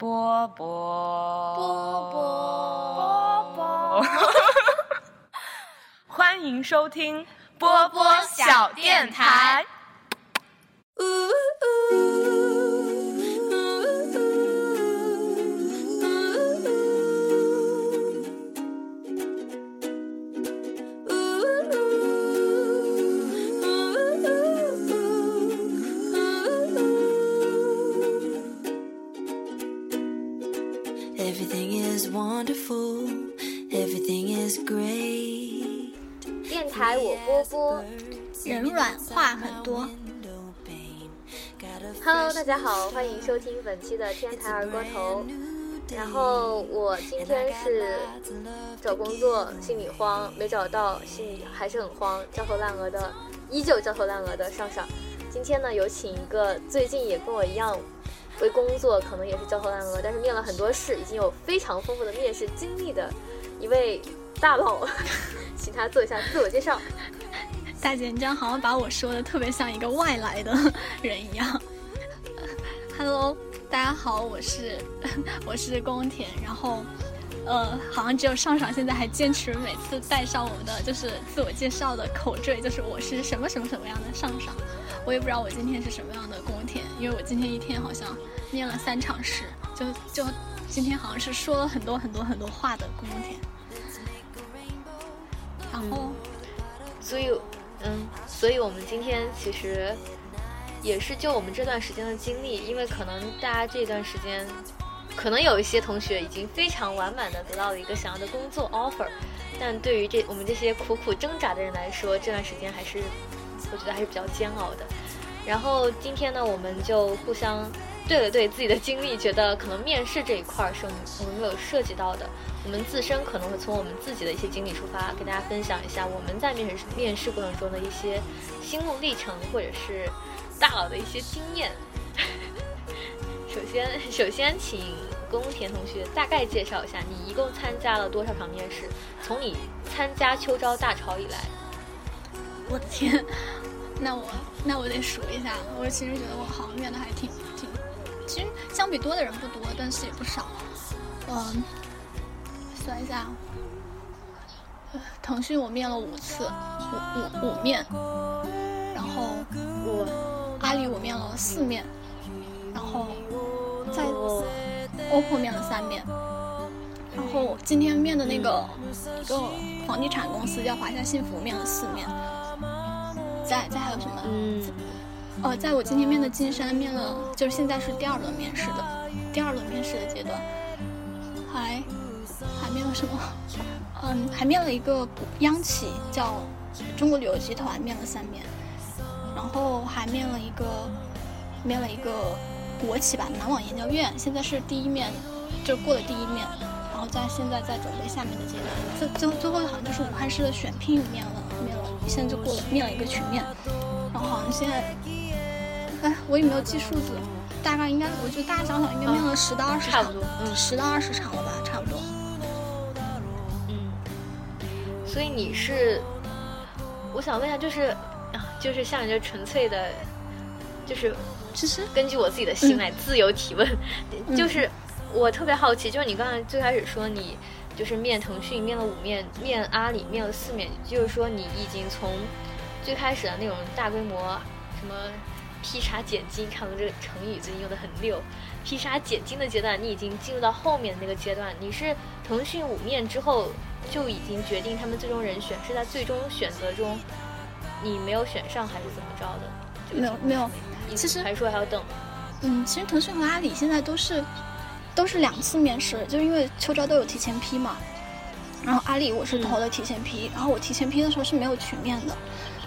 波波波波波，欢迎收听波波小电台。Wonderful. Everything is great. 电台我波波人软话很多。，Hello，大家好，欢迎收听本期的天台二锅头。然后我今天是找工作心里慌，没找到，心里还是很慌，焦头烂额的，依旧焦头烂额的上上。今天呢，有请一个最近也跟我一样为工作可能也是焦头烂额，但是面了很多试，已经有非常丰富的面试经历的一位大佬，请他做一下自我介绍。大姐，你这样好像把我说的特别像一个外来的人一样。Hello，大家好，我是我是宫田，然后呃，好像只有上上现在还坚持每次带上我们的就是自我介绍的口缀，就是我是什么什么什么样的上上。我也不知道我今天是什么样的宫田，因为我今天一天好像念了三场诗，就就今天好像是说了很多很多很多话的宫田。然后。所以，嗯，所以我们今天其实也是就我们这段时间的经历，因为可能大家这段时间，可能有一些同学已经非常完满的得到了一个想要的工作 offer，但对于这我们这些苦苦挣扎的人来说，这段时间还是我觉得还是比较煎熬的。然后今天呢，我们就互相对了对自己的经历，觉得可能面试这一块儿是我们我们没有涉及到的。我们自身可能会从我们自己的一些经历出发，跟大家分享一下我们在面试面试过程中的一些心路历程，或者是大佬的一些经验。首先，首先请宫田同学大概介绍一下，你一共参加了多少场面试？从你参加秋招大潮以来，我的天，那我那我得数一下。我其实觉得我好像面的还挺挺，其实相比多的人不多，但是也不少。嗯，算一下，呃腾讯我面了五次，五五五面，然后我阿里我面了四面，然后在 OPPO 面了三面，然后今天面的那个一个房地产公司叫华夏幸福面了四面，再再还有什么？嗯，呃，在我今天面的金山面了，就是现在是第二轮面试的，第二轮面试的阶段，还还面了什么？嗯，还面了一个央企叫中国旅游集团，面了三面，然后还面了一个面了一个国企吧，南网研究院，现在是第一面，就过了第一面，然后在现在在准备下面的阶段，最最最后好像就是武汉市的选聘面了面了，现在就过了面了一个群面，然后好像现在，哎，我也没有记数字，大概应该，我觉得大概想想应该面了十到二十场，差不多，嗯十到二十场了吧，差不多。嗯，所以你是，我想问一下，就是啊，就是像你这纯粹的，就是其实根据我自己的心来自由提问，嗯。就是我特别好奇，就是你刚才最开始说你就是面腾讯面了五面，面阿里面了四面，就是说你已经从最开始的那种大规模什么劈叉减金，看我这个成语最近用的很溜，劈叉减金的阶段，你已经进入到后面那个阶段，你是腾讯五面之后就已经决定他们最终人选是在最终选择中你没有选上还是怎么着的？这个没有没有，你其实还说还要等。嗯，其实腾讯和阿里现在都是都是两次面试，就是因为秋招都有提前批嘛。然后阿里我是投的提前批，然后我提前批的时候是没有群面的，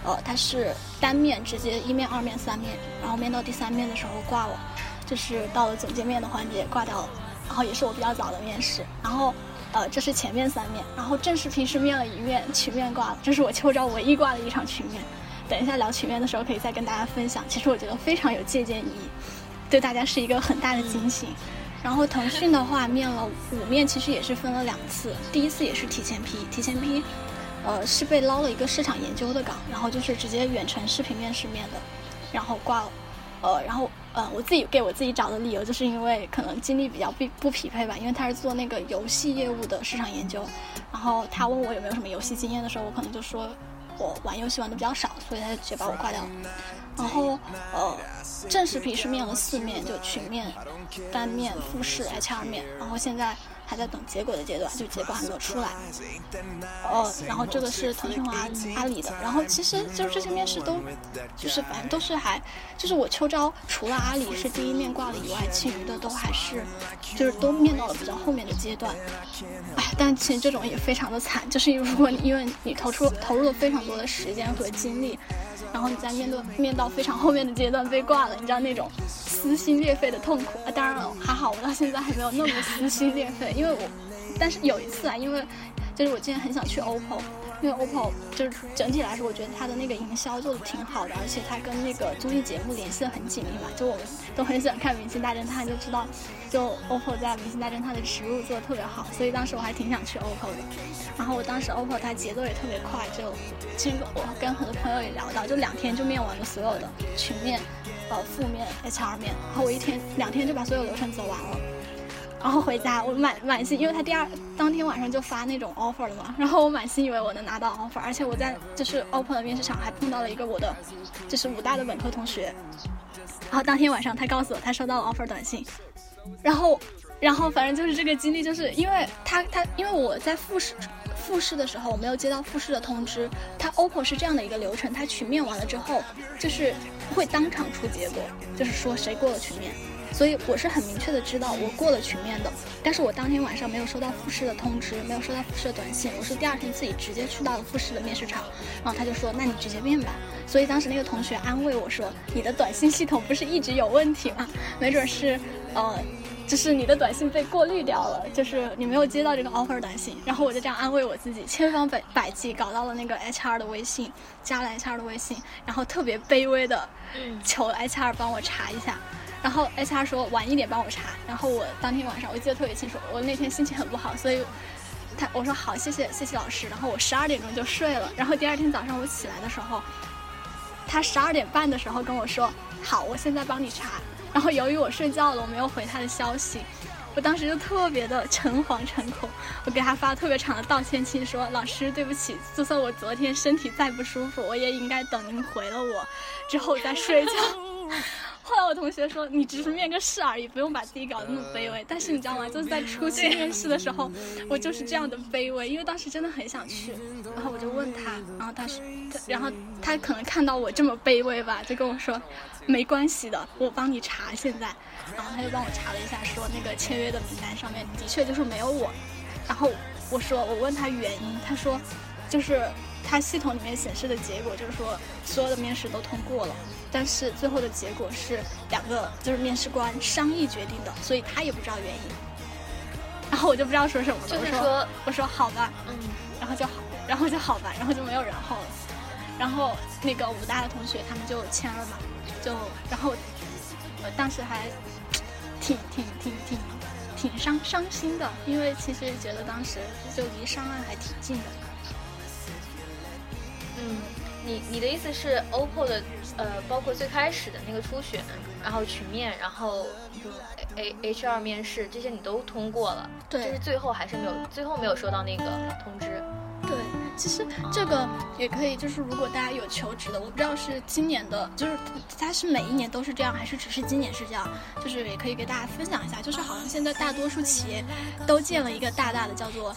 呃，它是单面直接一面、二面、三面，然后面到第三面的时候挂了，就是到了总见面的环节挂掉了，然后也是我比较早的面试，然后呃这是前面三面，然后正式平时面了一面，群面挂了，这是我秋招唯一挂的一场群面。等一下聊群面的时候可以再跟大家分享，其实我觉得非常有借鉴意义。对大家是一个很大的警醒。然后腾讯的话面了五面，其实也是分了两次，第一次也是提前批，提前批，呃是被捞了一个市场研究的岗，然后就是直接远程视频面试面的，然后挂了，呃然后呃，我自己给我自己找的理由，就是因为可能经历比较不不匹配吧，因为他是做那个游戏业务的市场研究，然后他问我有没有什么游戏经验的时候，我可能就说我玩游戏玩的比较少，所以他就直接把我挂掉了。然后呃，正式皮是面了四面，就曲面、单面、复试、HR 面，然后现在。还在等结果的阶段，就结果还没有出来。哦，然后这个是腾讯和阿阿里的，然后其实就是这些面试都，就是反正都是还，就是我秋招除了阿里是第一面挂了以外，其余的都还是，就是都面到了比较后面的阶段。哎，但其实这种也非常的惨，就是如果你因为你投出投入了非常多的时间和精力。然后你在面对面到非常后面的阶段被挂了，你知道那种撕心裂肺的痛苦啊！当然了，还好我到现在还没有那么撕心裂肺，因为我，但是有一次啊，因为就是我今天很想去 OPPO。因为 OPPO 就是整体来说，我觉得它的那个营销做的挺好的，而且它跟那个综艺节目联系的很紧密嘛。就我们都很喜欢看《明星大侦探》，就知道，就 OPPO 在《明星大侦探》的植入做的特别好，所以当时我还挺想去 OPPO 的。然后我当时 OPPO 它节奏也特别快，就其实我跟很多朋友也聊到，就两天就面完了所有的群面、呃负面、HR 面，然后我一天两天就把所有流程走完了。然后回家，我满满心，因为他第二当天晚上就发那种 offer 了嘛，然后我满心以为我能拿到 offer，而且我在就是 OPPO 的面试场还碰到了一个我的，就是武大的本科同学，然后当天晚上他告诉我他收到了 offer 短信，然后然后反正就是这个经历，就是因为他他因为我在复试复试的时候我没有接到复试的通知，他 OPPO 是这样的一个流程，他群面完了之后就是会当场出结果，就是说谁过了群面。所以我是很明确的知道我过了群面的，但是我当天晚上没有收到复试的通知，没有收到复试的短信，我是第二天自己直接去到了复试的面试场，然后他就说，那你直接面吧。所以当时那个同学安慰我说，你的短信系统不是一直有问题吗？没准是，呃，就是你的短信被过滤掉了，就是你没有接到这个 offer 短信。然后我就这样安慰我自己，千方百百计搞到了那个 HR 的微信，加了 HR 的微信，然后特别卑微的求 HR 帮我查一下。然后 HR 说晚一点帮我查，然后我当天晚上我记得特别清楚，我那天心情很不好，所以他我说好，谢谢谢谢老师，然后我十二点钟就睡了，然后第二天早上我起来的时候，他十二点半的时候跟我说好，我现在帮你查，然后由于我睡觉了，我没有回他的消息，我当时就特别的诚惶诚恐，我给他发特别长的道歉信，说老师对不起，就算我昨天身体再不舒服，我也应该等您回了我之后再睡觉。后来我同学说，你只是面个试而已，不用把自己搞得那么卑微。但是你知道吗？就是在初期面试的时候，我就是这样的卑微，因为当时真的很想去。然后我就问他，然后他说，然后他可能看到我这么卑微吧，就跟我说，没关系的，我帮你查现在。然后他就帮我查了一下，说那个签约的名单上面的确就是没有我。然后我说，我问他原因，他说，就是他系统里面显示的结果就是说，所有的面试都通过了。但是最后的结果是两个就是面试官商议决定的，所以他也不知道原因。然后我就不知道说什么了。就是说，我说好吧，嗯，然后就好，然后就好吧，然后就没有然后了。然后那个武大的同学他们就签了嘛，就然后我当时还挺挺挺挺挺伤伤心的，因为其实觉得当时就离上岸还挺近的。嗯。你你的意思是，OPPO 的呃，包括最开始的那个初选，然后群面，然后就 A H R 面试这些你都通过了，对，就是最后还是没有，最后没有收到那个通知。其实这个也可以，就是如果大家有求职的，我不知道是今年的，就是它是每一年都是这样，还是只是今年是这样，就是也可以给大家分享一下，就是好像现在大多数企业都建了一个大大的叫做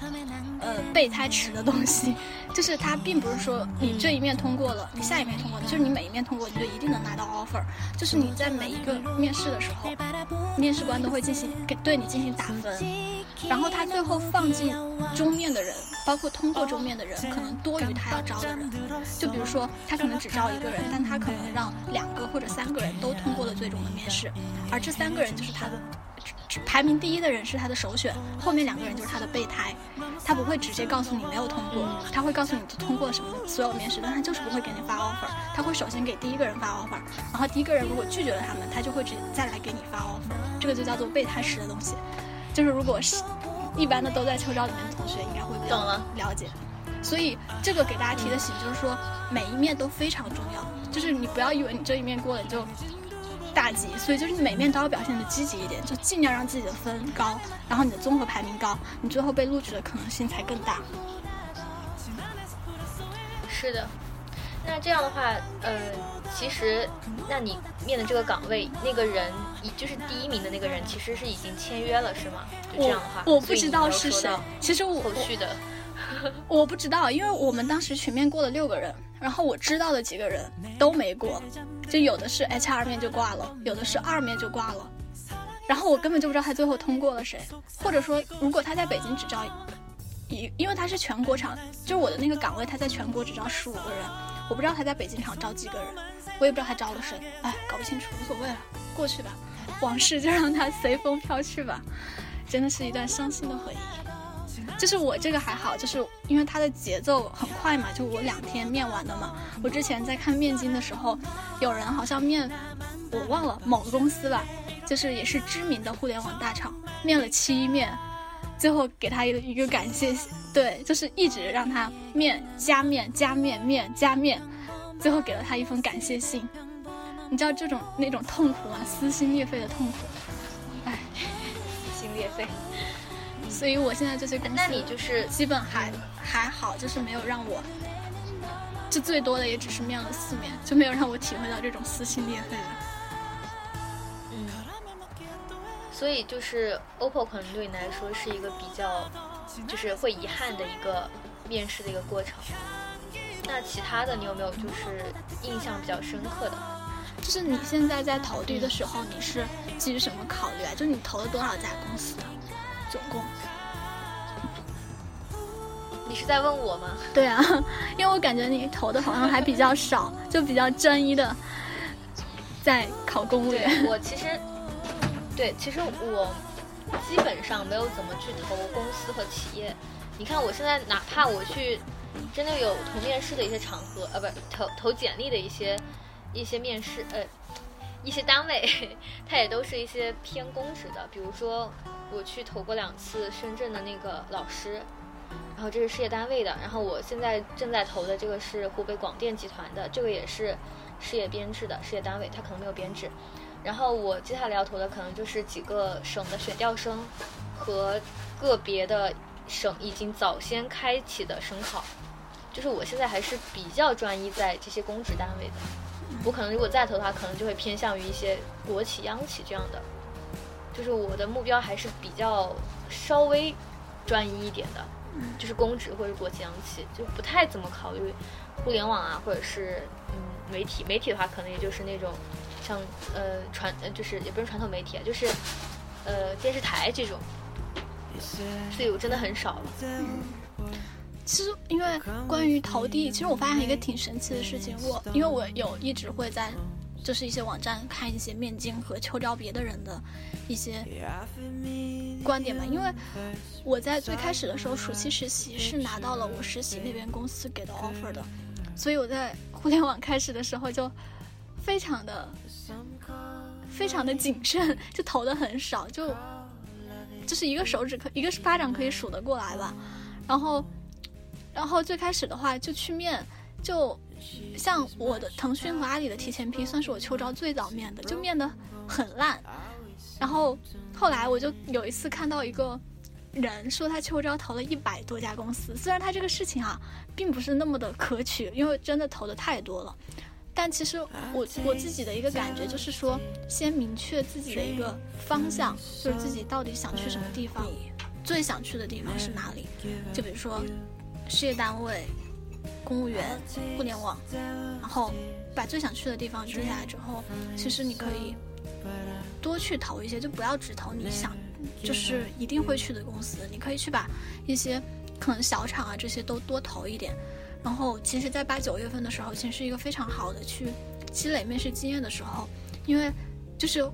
呃备胎池的东西，就是它并不是说你这一面通过了，你下一面通过，就是你每一面通过你就一定能拿到 offer，就是你在每一个面试的时候，面试官都会进行给对你进行打分，然后他最后放进终面的人，包括通过终。面的人可能多于他要招的人，就比如说他可能只招一个人，但他可能让两个或者三个人都通过了最终的面试，而这三个人就是他的排名第一的人是他的首选，后面两个人就是他的备胎，他不会直接告诉你没有通过，他会告诉你通过了什么所有面试，但他就是不会给你发 offer，他会首先给第一个人发 offer，然后第一个人如果拒绝了他们，他就会直再来给你发 offer，这个就叫做备胎式的东西，就是如果是一般的都在秋招里面的同学应该会比较了解。所以这个给大家提的醒就是说，每一面都非常重要。就是你不要以为你这一面过了，你就大吉，所以就是你每面都要表现的积极一点，就尽量让自己的分高，然后你的综合排名高，你最后被录取的可能性才更大。是的，那这样的话，呃，其实，那你面的这个岗位，那个人，一就是第一名的那个人，其实是已经签约了，是吗？就这样的话，我我不知道是谁，其实我后续的，我不知道，因为我们当时群面过了六个人，然后我知道的几个人都没过，就有的是 HR 面就挂了，有的是二面就挂了，然后我根本就不知道他最后通过了谁，或者说如果他在北京只招一，因为他是全国场，就我的那个岗位他在全国只招十五个人，我不知道他在北京场招几个人，我也不知道他招了谁，哎，搞不清楚，无所谓了，过去吧，往事就让它随风飘去吧，真的是一段伤心的回忆。就是我这个还好，就是因为它的节奏很快嘛，就我两天面完的嘛。我之前在看面经的时候，有人好像面，我忘了某个公司吧，就是也是知名的互联网大厂，面了七面，最后给他一个一个感谢，对，就是一直让他面加面加面面加面，最后给了他一封感谢信。你知道这种那种痛苦吗？撕心裂肺的痛苦。哎，心裂肺。所以我现在这些公司，那你就是基本还还好，就是没有让我，就最多的也只是面了四面，就没有让我体会到这种撕心裂肺的。嗯，所以就是 OPPO 可能对你来说是一个比较，就是会遗憾的一个面试的一个过程。那其他的你有没有就是印象比较深刻的？就是你现在在投递的时候，你是基于什么考虑啊？就你投了多少家公司的，总共？你是在问我吗？对啊，因为我感觉你投的好像还比较少，就比较专一的在考公务员。我其实，对，其实我基本上没有怎么去投公司和企业。你看我现在哪怕我去真的有投面试的一些场合，呃，不，投投简历的一些一些面试，呃，一些单位，它也都是一些偏公职的。比如说我去投过两次深圳的那个老师。然后这是事业单位的，然后我现在正在投的这个是湖北广电集团的，这个也是事业编制的事业单位，它可能没有编制。然后我接下来要投的可能就是几个省的选调生和个别的省已经早先开启的省考，就是我现在还是比较专一在这些公职单位的。我可能如果再投的话，可能就会偏向于一些国企、央企这样的，就是我的目标还是比较稍微专一一点的。就是公职或者国企央企，就不太怎么考虑互联网啊，或者是嗯媒体。媒体的话，可能也就是那种像呃传呃就是也不是传统媒体啊，就是呃电视台这种。所以我真的很少了。其实，因为关于投递，其实我发现一个挺神奇的事情。我因为我有一直会在，就是一些网站看一些面经和秋招别的人的一些观点嘛。因为我在最开始的时候，暑期实习是拿到了我实习那边公司给的 offer 的，所以我在互联网开始的时候就非常的非常的谨慎，就投的很少，就就是一个手指可一个巴掌可以数得过来吧。然后。然后最开始的话就去面，就像我的腾讯和阿里的提前批，算是我秋招最早面的，就面的很烂。然后后来我就有一次看到一个人说他秋招投了一百多家公司，虽然他这个事情啊并不是那么的可取，因为真的投的太多了。但其实我我自己的一个感觉就是说，先明确自己的一个方向，就是自己到底想去什么地方，最想去的地方是哪里。就比如说。事业单位、公务员、互联网，然后把最想去的地方记下来之后，其实你可以多去投一些，就不要只投你想就是一定会去的公司。你可以去把一些可能小厂啊这些都多投一点。然后，其实，在八九月份的时候，其实是一个非常好的去积累面试经验的时候，因为就是。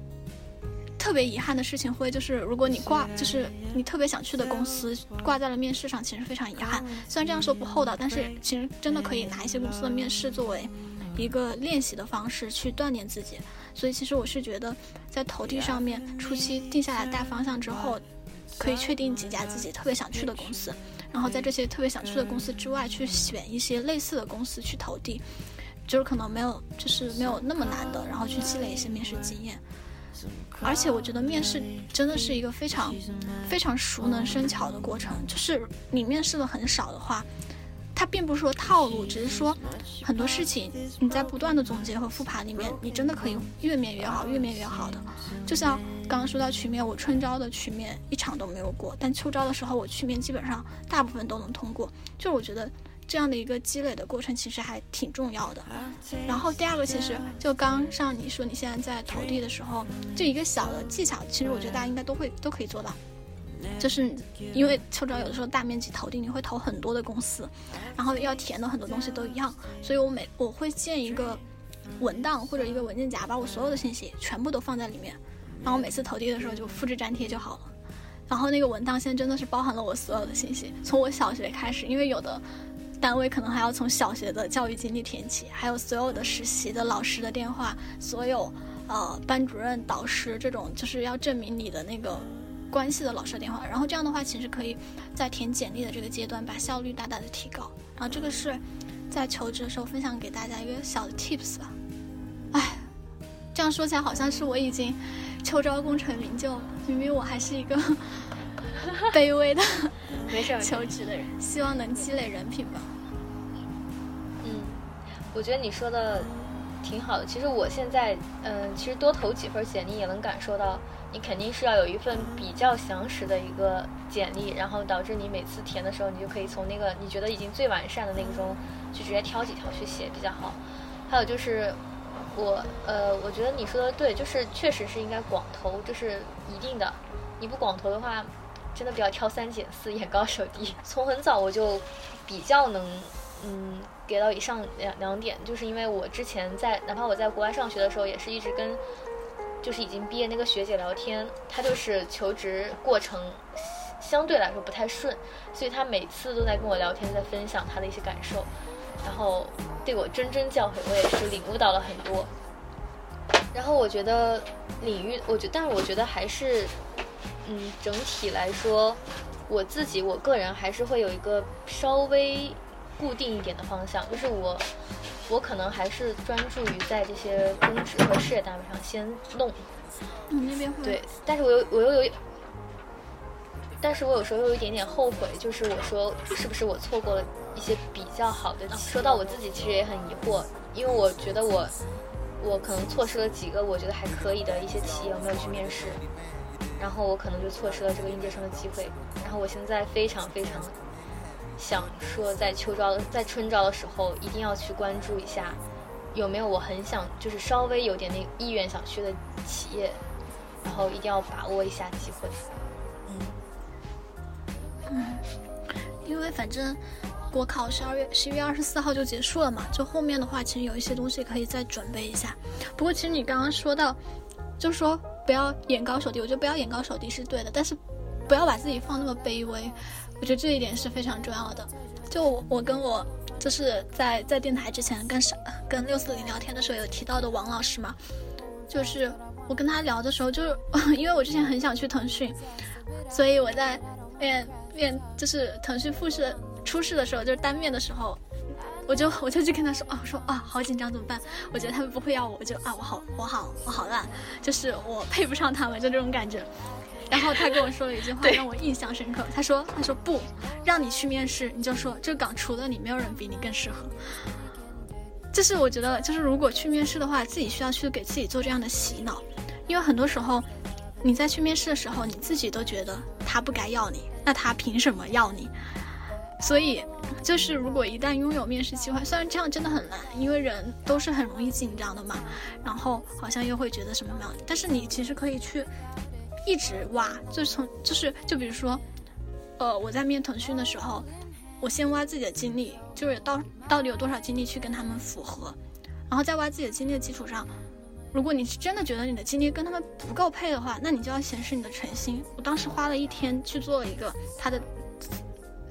特别遗憾的事情会就是，如果你挂，就是你特别想去的公司挂在了面试上，其实非常遗憾。虽然这样说不厚道，但是其实真的可以拿一些公司的面试作为一个练习的方式去锻炼自己。所以其实我是觉得，在投递上面初期定下来大方向之后，可以确定几家自己特别想去的公司，然后在这些特别想去的公司之外去选一些类似的公司去投递。就是可能没有就是没有那么难的，然后去积累一些面试经验。而且我觉得面试真的是一个非常非常熟能生巧的过程，就是你面试的很少的话，它并不是说套路，只是说很多事情你在不断的总结和复盘里面，你真的可以越面越好，越面越好的。就像刚刚说到曲面，我春招的曲面一场都没有过，但秋招的时候我曲面基本上大部分都能通过。就是我觉得这样的一个积累的过程其实还挺重要的。然后第二个其实就刚上你说你现在在投递的时候，就一个小的技巧，其实我觉得大家应该都会都可以做到。就是因为秋招有的时候大面积投递，你会投很多的公司，然后要填的很多东西都一样，所以我每我会建一个文档或者一个文件夹，把我所有的信息全部都放在里面，然后每次投递的时候就复制粘贴就好了。然后那个文档现在真的是包含了我所有的信息，从我小学开始，因为有的单位可能还要从小学的教育经历填起，还有所有的实习的老师的电话，所有呃班主任、导师这种就是要证明你的那个关系的老师的电话。然后这样的话，其实可以在填简历的这个阶段把效率大大的提高。然后这个是在求职的时候分享给大家一个小的 tips 吧。哎，这样说起来好像是我已经秋招功成名就了，明明我还是一个 卑微的没事儿，求职的人，希望能积累人品吧。我觉得你说的挺好的。其实我现在，嗯、其实多投几份简历也能感受到，你肯定是要有一份比较详实的一个简历，然后导致你每次填的时候，你就可以从那个你觉得已经最完善的那个中，去直接挑几条去写比较好。还有就是，我呃，我觉得你说的对，就是确实是应该广投，这是一定的。你不广投的话，真的比较挑三拣四，眼高手低。从很早我就比较能，嗯，给到以上两两点，就是因为我之前在，哪怕我在国外上学的时候，也是一直跟，就是已经毕业那个学姐聊天，她就是求职过程相对来说不太顺，所以她每次都在跟我聊天，在分享她的一些感受，然后对我谆谆教诲，我也是领悟到了很多。然后我觉得领域，我觉，但是我觉得还是，嗯，整体来说，我自己我个人还是会有一个稍微固定一点的方向，就是我，我可能还是专注于在这些公职和事业单位上先弄，你那边会对，但是我又我又有，但是我有时候又有一点点后悔，就是我说是不是我错过了一些比较好的？说到我自己，其实也很疑惑，因为我觉得我我可能错失了几个我觉得还可以的一些企业，我没有去面试，然后我可能就错失了这个应届生的机会。然后我现在非常非常想说，在秋招在春招的时候，一定要去关注一下有没有我很想就是稍微有点那意愿想去的企业，然后一定要把握一下机会。嗯，嗯因为反正国考十二月十一月二十四号就结束了嘛，就后面的话其实有一些东西可以再准备一下。不过其实你刚刚说到，就说不要眼高手低，我觉得不要眼高手低是对的，但是不要把自己放那么卑微，我觉得这一点是非常重要的。就我我跟我就是在在电台之前跟上跟六四零聊天的时候有提到的王老师嘛，就是我跟他聊的时候，就是 因为我之前很想去腾讯，所以我在面面就是腾讯复试初试的时候，就是单面的时候，我就我就去跟他说啊，我说啊好紧张怎么办？我觉得他们不会要我，我就啊我好我好我好烂，就是我配不上他们，就这种感觉。然后他跟我说了一句话让我印象深刻，他说他说不让你去面试，你就说这岗除了你没有人比你更适合。就是我觉得就是如果去面试的话，自己需要去给自己做这样的洗脑，因为很多时候你在去面试的时候，你自己都觉得他不该要你，那他凭什么要你？所以，就是如果一旦拥有面试机会，虽然这样真的很难，因为人都是很容易紧张的嘛，然后好像又会觉得什么样，但是你其实可以去一直挖，就是从就是就比如说，呃，我在面腾讯的时候，我先挖自己的经历，就是到到底有多少经历去跟他们符合，然后在挖自己的经历的基础上。如果你是真的觉得你的经历跟他们不够配的话，那你就要显示你的诚心。我当时花了一天去做了一个他的，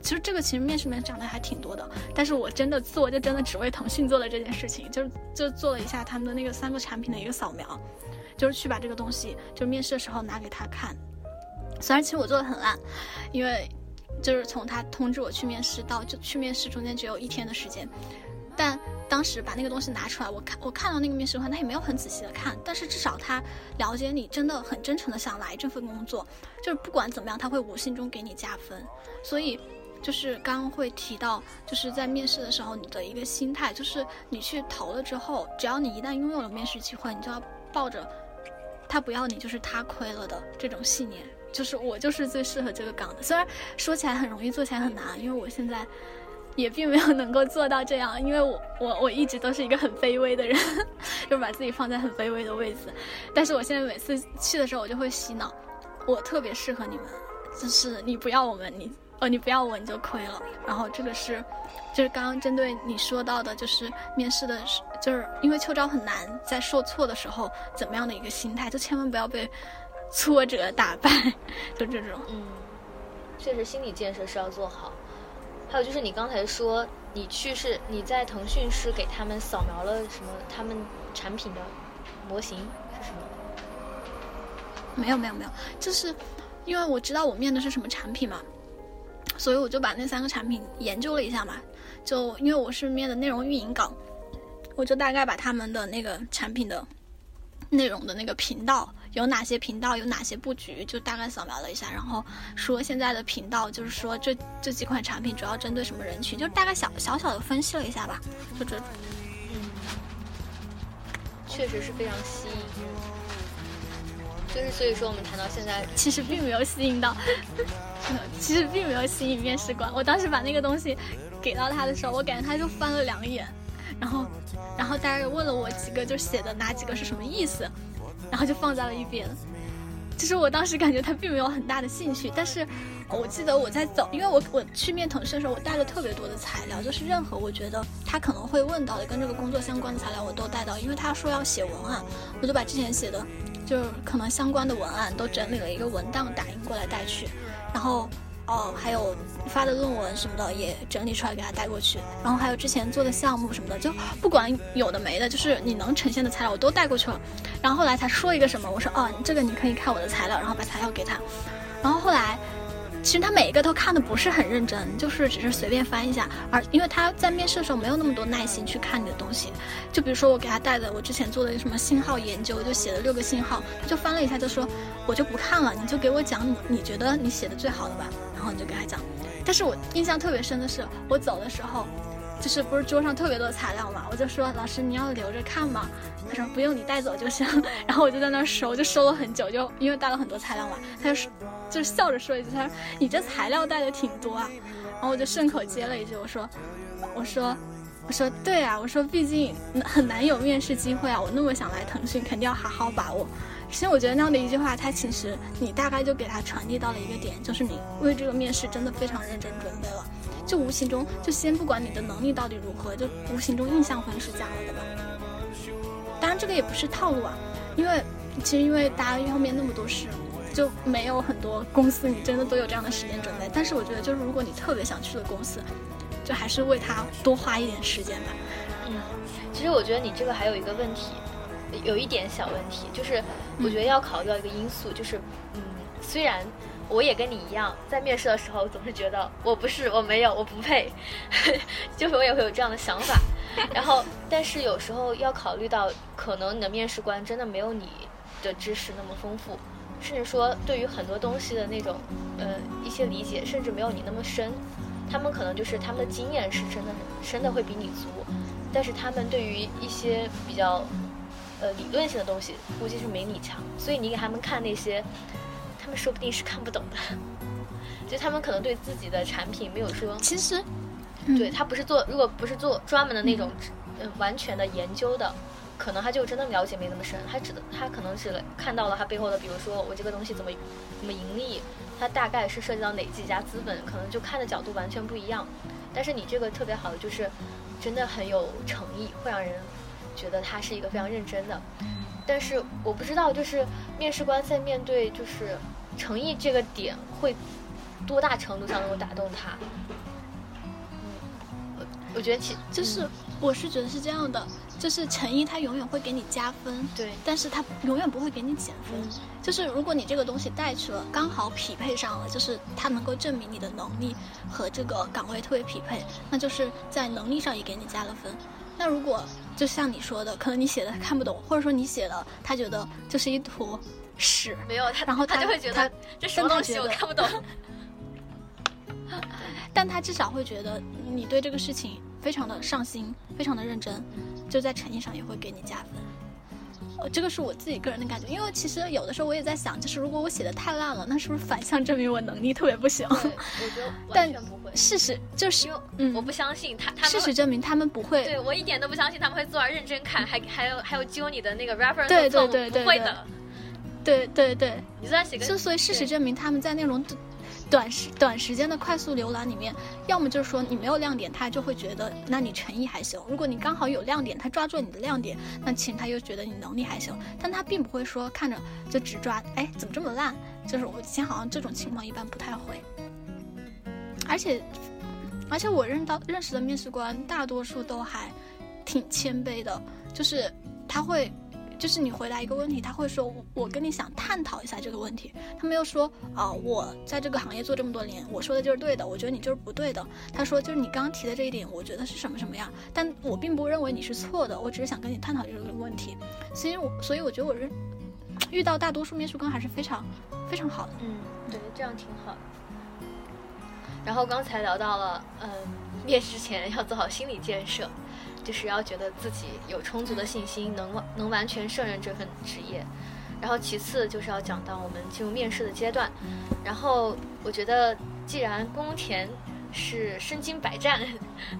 其实这个其实面试里面讲的还挺多的，但是我真的做就真的只为腾讯做了这件事情，就是就做了一下他们的那个三个产品的一个扫描，就是去把这个东西就是面试的时候拿给他看。虽然其实我做的很烂，因为就是从他通知我去面试到就去面试中间只有一天的时间，但当时把那个东西拿出来，我看我看到那个面试官，他也没有很仔细的看，但是至少他了解你真的很真诚的想来这份工作，就是不管怎么样，他会无形中给你加分。所以就是刚刚会提到，就是在面试的时候你的一个心态，就是你去投了之后，只要你一旦拥有了面试机会，你就要抱着他不要你就是他亏了的这种信念。就是我就是最适合这个岗的，虽然说起来很容易，做起来很难，因为我现在。也并没有能够做到这样，因为我我我一直都是一个很卑微的人，就把自己放在很卑微的位置。但是我现在每次去的时候，我就会洗脑，我特别适合你们，就是你不要我们，你哦你不要我你就亏了。然后这个是，就是刚刚针对你说到的，就是面试的，就是因为秋招很难，在受挫的时候怎么样的一个心态，就千万不要被挫折打败，就这种。嗯，确实心理建设是要做好。还有就是你刚才说你去是你在腾讯是给他们扫描了什么他们产品的模型是什么？没有没有没有，就是因为我知道我面的是什么产品嘛，所以我就把那三个产品研究了一下嘛。就因为我是面的内容运营岗，我就大概把他们的那个产品的内容的那个频道。有哪些频道，有哪些布局，就大概扫描了一下，然后说现在的频道就是说这这几款产品主要针对什么人群，就大概小小小的分析了一下吧，就这。嗯，确实是非常吸引。就是所以说我们谈到现在，其实并没有吸引到，其实并没有吸引面试官。我当时把那个东西给到他的时候，我感觉他就翻了两眼，然后然后大概问了我几个，就写的哪几个是什么意思。然后就放在了一边。其实我当时感觉他并没有很大的兴趣，但是我记得我在走，因为我我去面腾讯的时候，我带了特别多的材料，就是任何我觉得他可能会问到的跟这个工作相关的材料我都带到，因为他说要写文案，我就把之前写的，就是可能相关的文案都整理了一个文档打印过来带去，然后。哦，还有发的论文什么的也整理出来给他带过去，然后还有之前做的项目什么的，就不管有的没的，就是你能呈现的材料我都带过去了。然后后来他说一个什么，我说哦，这个你可以看我的材料，然后把材料给他。然后后来。其实他每一个都看的不是很认真，就是只是随便翻一下，而因为他在面试的时候没有那么多耐心去看你的东西，就比如说我给他带的，我之前做的什么信号研究，就写了六个信号，他就翻了一下就说我就不看了，你就给我讲你你觉得你写的最好的吧，然后你就给他讲。但是我印象特别深的是，我走的时候。就是不是桌上特别多材料嘛，我就说老师你要留着看吗？他说不用，你带走就行。然后我就在那收，就收了很久，就因为带了很多材料嘛。他就就笑着说一句，他说你这材料带的挺多啊。然后我就顺口接了一句，我说我说我说对啊，我说毕竟很难有面试机会啊，我那么想来腾讯，肯定要好好把握。其实我觉得那样的一句话，他其实你大概就给他传递到了一个点，就是你为这个面试真的非常认真准备了。就无形中，就先不管你的能力到底如何，就无形中印象分是加了的吧。当然，这个也不是套路啊，因为其实因为大家后面那么多事，就没有很多公司你真的都有这样的时间准备。但是我觉得，就是如果你特别想去的公司，就还是为他多花一点时间吧。嗯，其实我觉得你这个还有一个问题，有一点小问题，就是我觉得要考虑到一个因素，就是嗯，虽然。我也跟你一样，在面试的时候总是觉得我不是，我没有，我不配，就是我也会有这样的想法。然后，但是有时候要考虑到，可能你的面试官真的没有你的知识那么丰富，甚至说对于很多东西的那种呃一些理解，甚至没有你那么深。他们可能就是他们的经验是真的很深的会比你足，但是他们对于一些比较呃理论性的东西，估计是没你强。所以你给他们看那些。他们说不定是看不懂的，就他们可能对自己的产品没有说。其实，对他不是做，如果不是做专门的那种，嗯，完全的研究的，可能他就真的了解没那么深。他只他可能只看到了他背后的，比如说我这个东西怎么怎么盈利，它大概是涉及到哪几家资本，可能就看的角度完全不一样。但是你这个特别好的就是，真的很有诚意，会让人觉得他是一个非常认真的。但是我不知道，就是面试官在面对就是诚意这个点，会多大程度上能够打动他？我我觉得其就是我是觉得是这样的，就是诚意他永远会给你加分，对，但是他永远不会给你减分。就是如果你这个东西带去了，刚好匹配上了，就是他能够证明你的能力和这个岗位特别匹配，那就是在能力上也给你加了分。那如果就像你说的，可能你写的他看不懂，或者说你写的他觉得这是一坨屎，没有他，然后他他就会觉得这什么东西我看不懂。但他至少会觉得你对这个事情非常的上心，非常的认真，就在成绩上也会给你加分。呃，这个是我自己个人的感觉，因为其实有的时候我也在想，就是如果我写的太烂了，那是不是反向证明我能力特别不行？我觉得 完但全不会，事实就是嗯我不相信他，他事。实证明他们不会对我一点都不相信他们会坐那儿认真看，还 还有还有揪你的那个 reference 对对对对会的。对对对，你坐那儿写个就所以事实证明，他们在那种短时短时间的快速浏览里面，要么就是说你没有亮点，他就会觉得那你诚意还行；如果你刚好有亮点，他抓住你的亮点，那其实他又觉得你能力还行，但他并不会说看着就只抓，哎，怎么这么烂？就是我以前好像这种情况一般不太会，而且而且我认到认识的面试官大多数都还挺谦卑的，就是他会。就是你回答一个问题，他会说：“我跟你想探讨一下这个问题。”他没有说啊、我在这个行业做这么多年，我说的就是对的，我觉得你就是不对的。他说就是你刚刚提的这一点，我觉得是什么什么样，但我并不认为你是错的，我只是想跟你探讨这个问题。所以我所以我觉得我认遇到大多数面试官还是非常非常好的。嗯，对，这样挺好。然后刚才聊到了，嗯，面试前要做好心理建设，就是要觉得自己有充足的信心，能能完全胜任这份职业。然后其次就是要讲到我们进入面试的阶段。然后我觉得，既然宫田是身经百战，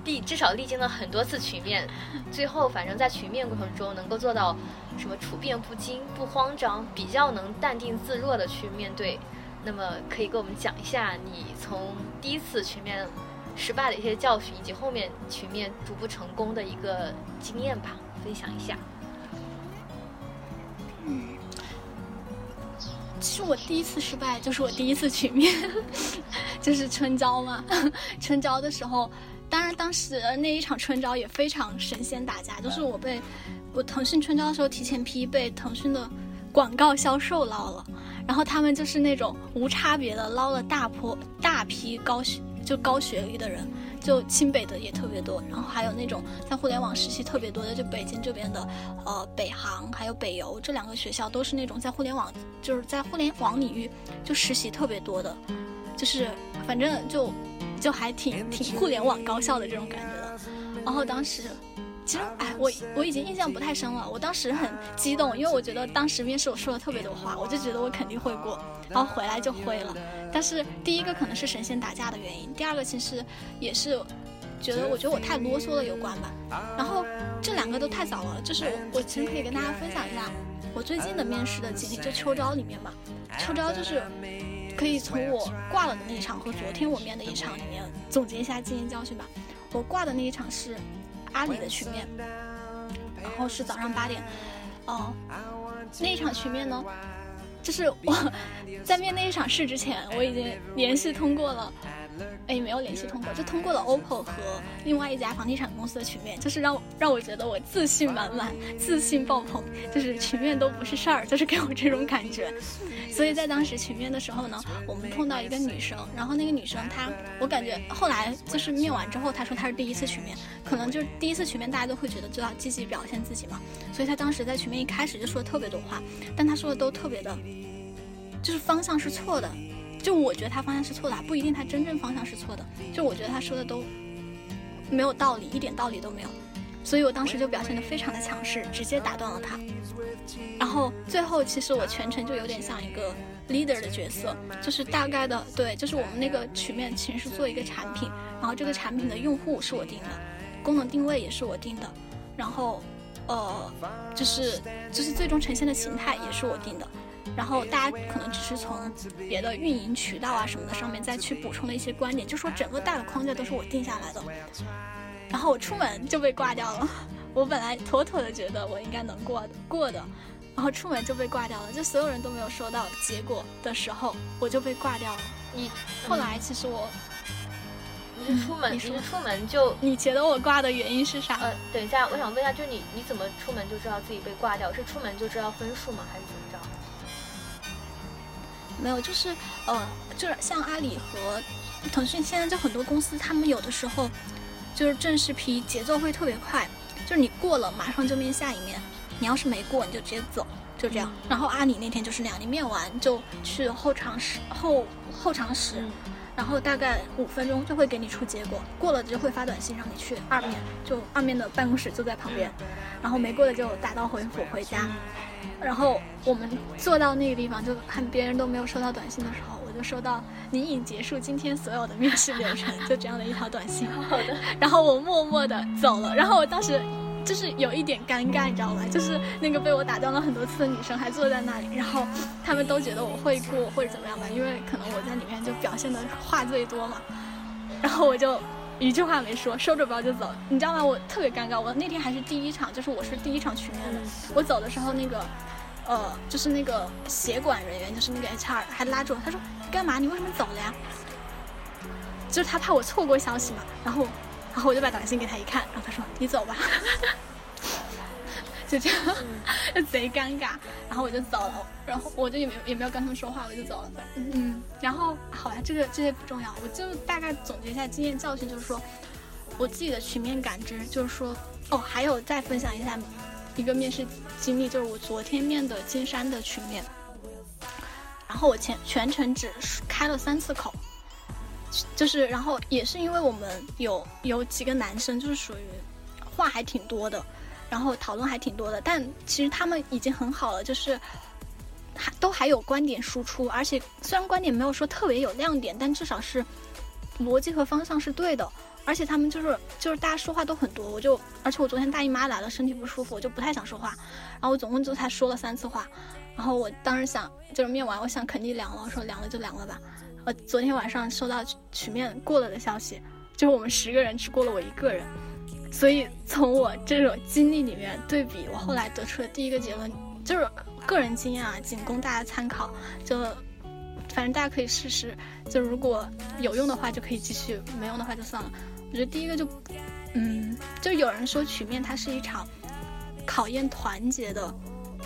历至少历经了很多次群面，最后反正在群面过程中能够做到什么处变不惊、不慌张，比较能淡定自若的去面对。那么可以给我们讲一下你从第一次群面失败的一些教训，以及后面群面逐步成功的一个经验吧，分享一下。嗯其实我第一次失败就是我第一次群面，就是春招嘛。春招的时候，当然当时那一场春招也非常神仙打架，就是我被我腾讯春招的时候提前批，被腾讯的广告销售捞了，然后他们就是那种无差别的捞了大波大批高学就高学历的人。就清北的也特别多，然后还有那种在互联网实习特别多的，就北京这边的，呃，北航还有北邮这两个学校都是那种在互联网，就是在互联网领域就实习特别多的，就是反正就就还挺挺互联网高校的这种感觉的。然后当时，其实哎，我我已经印象不太深了，我当时很激动，因为我觉得当时面试我说了特别多话，我就觉得我肯定会过，然后回来就会了。但是第一个可能是神仙打架的原因，第二个其实也是觉得我觉得我太啰嗦了有关吧。然后这两个都太早了，就是我其实可以跟大家分享一下我最近的面试的经历，就秋招里面吧。秋招就是可以从我挂了的那一场和昨天我面的一场里面总结一下经验教训吧。我挂的那一场是阿里的群面，然后是早上八点，哦、那一场群面呢，就是我 在面那一场试之前，我已经连续通过了，哎，没有联系通过，就通过了 OPPO 和另外一家房地产公司的群面，就是让我让我觉得我自信满满，自信爆棚，就是群面都不是事儿，就是给我这种感觉。所以在当时群面的时候呢，我们碰到一个女生，然后那个女生她，我感觉后来就是面完之后，她说她是第一次群面，可能就是第一次群面，大家都会觉得就要积极表现自己嘛，所以她当时在群面一开始就说了特别多话，但她说的都特别的，就是方向是错的，就我觉得他方向是错的，不一定他真正方向是错的，就我觉得他说的都没有道理，一点道理都没有。所以我当时就表现得非常的强势，直接打断了他。然后最后其实我全程就有点像一个 leader 的角色，就是大概的对，就是我们那个曲面其实是做一个产品，然后这个产品的用户是我定的，功能定位也是我定的，然后呃就是就是最终呈现的形态也是我定的。然后大家可能只是从别的运营渠道啊什么的上面再去补充了一些观点，就说整个大的框架都是我定下来的。然后我出门就被挂掉了，我本来妥妥的觉得我应该能过的过的，然后出门就被挂掉了，就所有人都没有收到结果的时候，我就被挂掉了。你后来其实我，你是出门，你说你是出门就你觉得我挂的原因是啥？呃，等一下，我想问一下，就是你你怎么出门就知道自己被挂掉？是出门就知道分数吗？还是怎么着？没有，就是呃，就是像阿里和腾讯，现在就很多公司，他们有的时候就是正式批节奏会特别快，就是你过了马上就面下一面，你要是没过你就直接走，就这样。然后阿里那天就是那样，你面完就去候场室候候场室，嗯然后大概五分钟就会给你出结果，过了就会发短信让你去二面，就二面的办公室就在旁边，然后没过的就打道回府回家。然后我们坐到那个地方，就看别人都没有收到短信的时候，我就收到你已结束今天所有的面试流程，就这样的一条短信。好的，然后我默默的走了，然后我当时就是有一点尴尬，你知道吗？就是那个被我打断了很多次的女生还坐在那里，然后他们都觉得我会过或者怎么样吧，因为可能我在里面就表现的话最多嘛，然后我就。一句话没说，收着包就走，你知道吗？我特别尴尬。我那天还是第一场，就是我是第一场群面的。我走的时候，那个，呃，就是那个协管人员，就是那个 HR 还拉住我，他说：“干嘛？你为什么走了呀？”就是他怕我错过消息嘛，然后，然后我就把短信给他一看，然后他说：“你走吧。”就这样，就贼尴尬。然后我就走了，然后我就也没有也没有跟他们说话，我就走了。嗯，然后好吧，这个这些不重要，我就大概总结一下经验教训，就是说我自己的群面感知，就是说哦，还有再分享一下一个面试经历，就是我昨天面的金山的群面，然后我前全程只开了三次口。就是，然后也是因为我们有有几个男生，就是属于话还挺多的，然后讨论还挺多的，但其实他们已经很好了，就是还都还有观点输出，而且虽然观点没有说特别有亮点，但至少是逻辑和方向是对的。而且他们就是就是大家说话都很多，我就而且我昨天大姨妈来了，身体不舒服，我就不太想说话，然后我总共就才说了三次话，然后我当时想就是面完，我想肯定凉了，我说凉了就凉了吧。我昨天晚上收到曲面过了的消息，就是我们十个人只过了我一个人，所以从我这种经历里面对比，我后来得出的第一个结论就是个人经验啊，仅供大家参考。就反正大家可以试试，就如果有用的话就可以继续，没用的话就算了。我觉得第一个就，嗯，就有人说曲面它是一场考验团结的，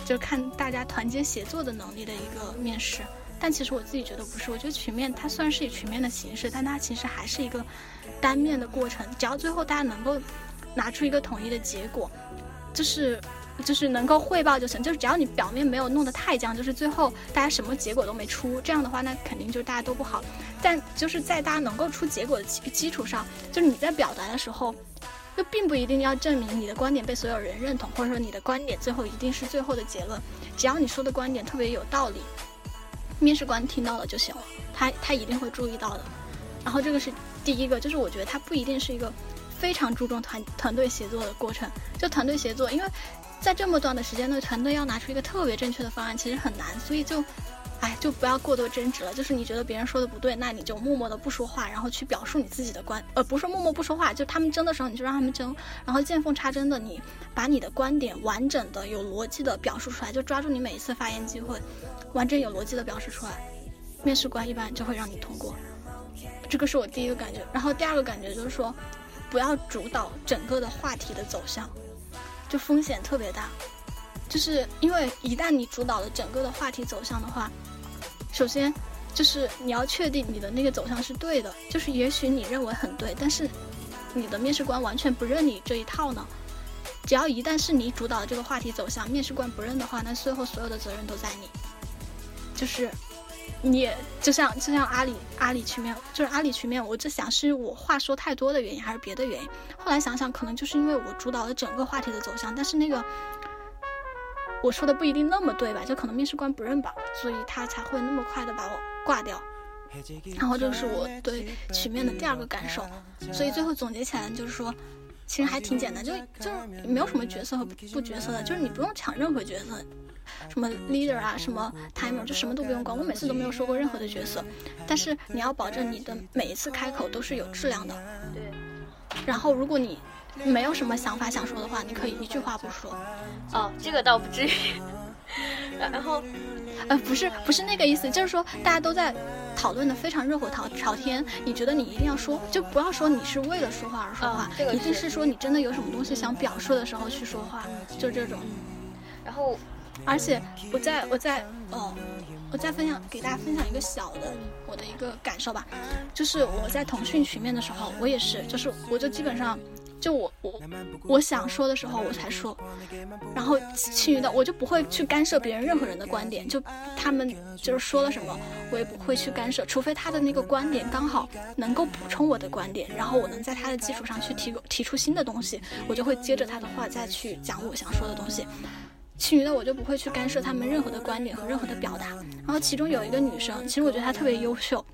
就看大家团结协作的能力的一个面试。但其实我自己觉得不是，我觉得曲面它虽然是以曲面的形式，但它其实还是一个单面的过程。只要最后大家能够拿出一个统一的结果，就是就是能够汇报就行。就是只要你表面没有弄得太僵，就是最后大家什么结果都没出，这样的话那肯定就大家都不好。但就是在大家能够出结果的基基础上，就是你在表达的时候，又并不一定要证明你的观点被所有人认同，或者说你的观点最后一定是最后的结论。只要你说的观点特别有道理。面试官听到了就行了，他他一定会注意到的。然后这个是第一个，就是我觉得他不一定是一个非常注重团团队协作的过程。就团队协作，因为在这么短的时间内，团队要拿出一个特别正确的方案，其实很难。所以就，哎，就不要过多争执了。就是你觉得别人说的不对，那你就默默的不说话，然后去表述你自己的观，呃，不是默默不说话，就他们争的时候你就让他们争，然后见缝插针的你把你的观点完整的、有逻辑的表述出来，就抓住你每一次发言机会。完整有逻辑的表示出来，面试官一般就会让你通过。这个是我第一个感觉，然后第二个感觉就是说，不要主导整个的话题的走向，就风险特别大。就是因为一旦你主导了整个的话题走向的话，首先就是你要确定你的那个走向是对的，就是也许你认为很对，但是你的面试官完全不认你这一套呢。只要一旦是你主导的这个话题走向，面试官不认的话，那最后所有的责任都在你。就是，你就像就像阿里阿里曲面，就是阿里曲面，我就想是我话说太多的原因，还是别的原因？后来想想，可能就是因为我主导了整个话题的走向，但是那个我说的不一定那么对吧？就可能面试官不认吧，所以他才会那么快的把我挂掉。然后这是我对曲面的第二个感受，所以最后总结起来就是说，其实还挺简单，就就是没有什么角色和不角色的，就是你不用抢任何角色。什么 leader 啊，什么 timer，就什么都不用管。我每次都没有说过任何的角色，但是你要保证你的每一次开口都是有质量的。对。然后，如果你没有什么想法想说的话，你可以一句话不说。哦，这个倒不至于。然后，呃，不是，不是那个意思，就是说大家都在讨论的非常热火朝朝天，你觉得你一定要说，就不要说你是为了说话而说话，这个一定是说你真的有什么东西想表述的时候去说话，就这种。然后。而且我再我再哦，我再分享给大家分享一个小的我的一个感受吧，就是我在腾讯群面的时候，我也是，就是我就基本上就我我我想说的时候我才说，然后其余的我就不会去干涉别人任何人的观点，就他们就是说了什么，我也不会去干涉，除非他的那个观点刚好能够补充我的观点，然后我能在他的基础上去提提出新的东西，我就会接着他的话再去讲我想说的东西。其余的我就不会去干涉他们任何的观点和任何的表达。然后其中有一个女生，其实我觉得她特别优秀。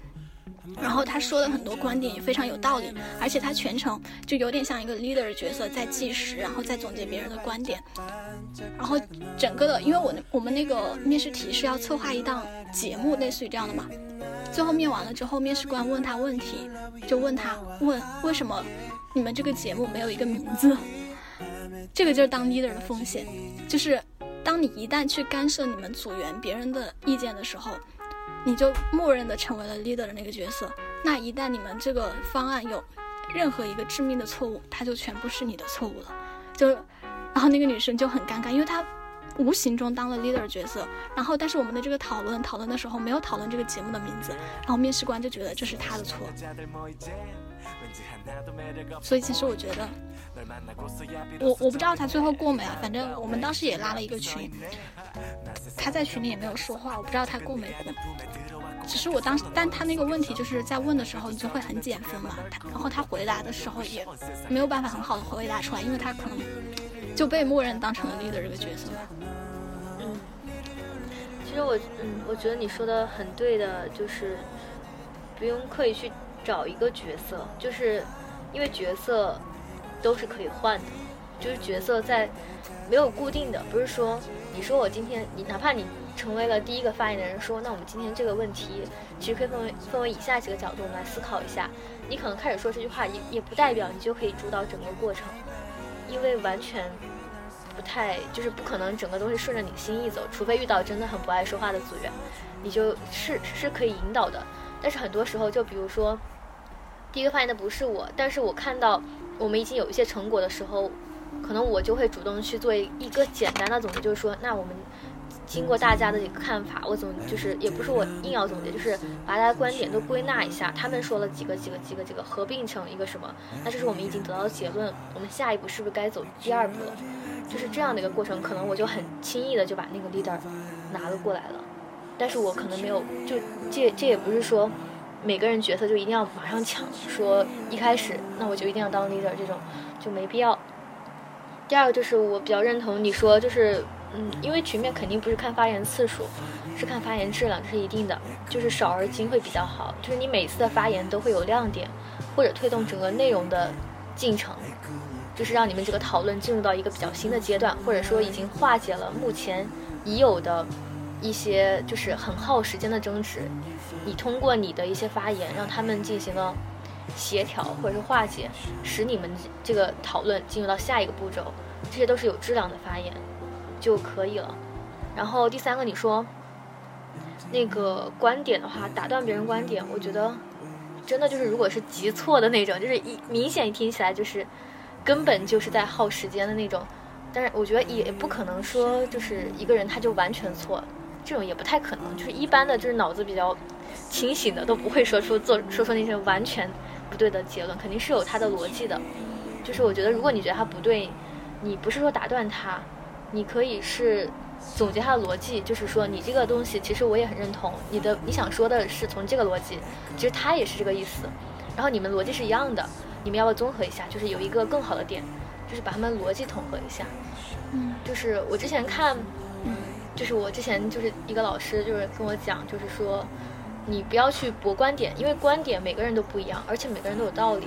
然后他说的很多观点也非常有道理，而且他全程就有点像一个 leader 的角色，在计时，然后再总结别人的观点。然后整个的，因为我我们那个面试题是要策划一档节目，类似于这样的嘛。最后面完了之后，面试官问他问题，就问他问为什么你们这个节目没有一个名字？这个就是当 leader 的风险，就是当你一旦去干涉你们组员别人的意见的时候。你就默认的成为了 leader 的那个角色，那一旦你们这个方案有任何一个致命的错误，它就全部是你的错误了。就，然后那个女生就很尴尬，因为她无形中当了 leader 角色。然后，但是我们的这个讨论讨论的时候没有讨论这个节目的名字，然后面试官就觉得这是她的错。所以其实我觉得，我我不知道他最后过没啊，反正我们当时也拉了一个群。他在群里也没有说话，我不知道他过没过。只是我当时，但他那个问题就是在问的时候，你就会很减分嘛。他然后他回答的时候也没有办法很好的回答出来，因为他可能就被默认当成了 leader 这个角色吧。嗯，其实我嗯，我觉得你说的很对的，就是不用刻意去找一个角色，就是因为角色都是可以换的，就是角色在没有固定的，不是说。你说我今天，你哪怕你成为了第一个发言的人，说那我们今天这个问题，其实可以分为分为以下几个角度，我们来思考一下。你可能开始说这句话，也也不代表你就可以主导整个过程，因为完全不太就是不可能整个东西顺着你的心意走，除非遇到真的很不爱说话的组员，你就是是可以引导的。但是很多时候，就比如说第一个发言的不是我，但是我看到我们已经有一些成果的时候。可能我就会主动去做一个简单的总结，就是说，那我们经过大家的一个看法，我总就是也不是我硬要总结，就是把大家观点都归纳一下，他们说了几个几个几个几个，合并成一个什么？那这是我们已经得到的结论，我们下一步是不是该走第二步了？就是这样的一个过程，可能我就很轻易的就把那个 leader 拿了过来了，但是我可能没有，就这这也不是说每个人角色就一定要马上抢，说一开始那我就一定要当 leader 这种就没必要。第二个就是我比较认同你说，就是嗯，因为局面肯定不是看发言次数，是看发言质量，这是一定的，就是少而精会比较好。就是你每次的发言都会有亮点，或者推动整个内容的进程，就是让你们这个讨论进入到一个比较新的阶段，或者说已经化解了目前已有的一些就是很耗时间的争执。你通过你的一些发言，让他们进行了。协调或者是化解，使你们这个讨论进入到下一个步骤，这些都是有质量的发言就可以了。然后第三个，你说那个观点的话，打断别人观点，我觉得真的就是如果是急错的那种，就是一明显听起来就是根本就是在耗时间的那种。但是我觉得也不可能说就是一个人他就完全错，这种也不太可能。就是一般的就是脑子比较清醒的都不会说出做说出那些完全。不对的结论肯定是有它的逻辑的，就是我觉得如果你觉得它不对，你不是说打断他，你可以是总结它的逻辑，就是说你这个东西其实我也很认同，你的你想说的是从这个逻辑，其实他也是这个意思，然后你们逻辑是一样的，你们要不要综合一下，就是有一个更好的点，就是把他们逻辑统合一下，嗯，就是我之前看，嗯，就是我之前就是一个老师就是跟我讲，就是说。你不要去驳观点，因为观点每个人都不一样，而且每个人都有道理。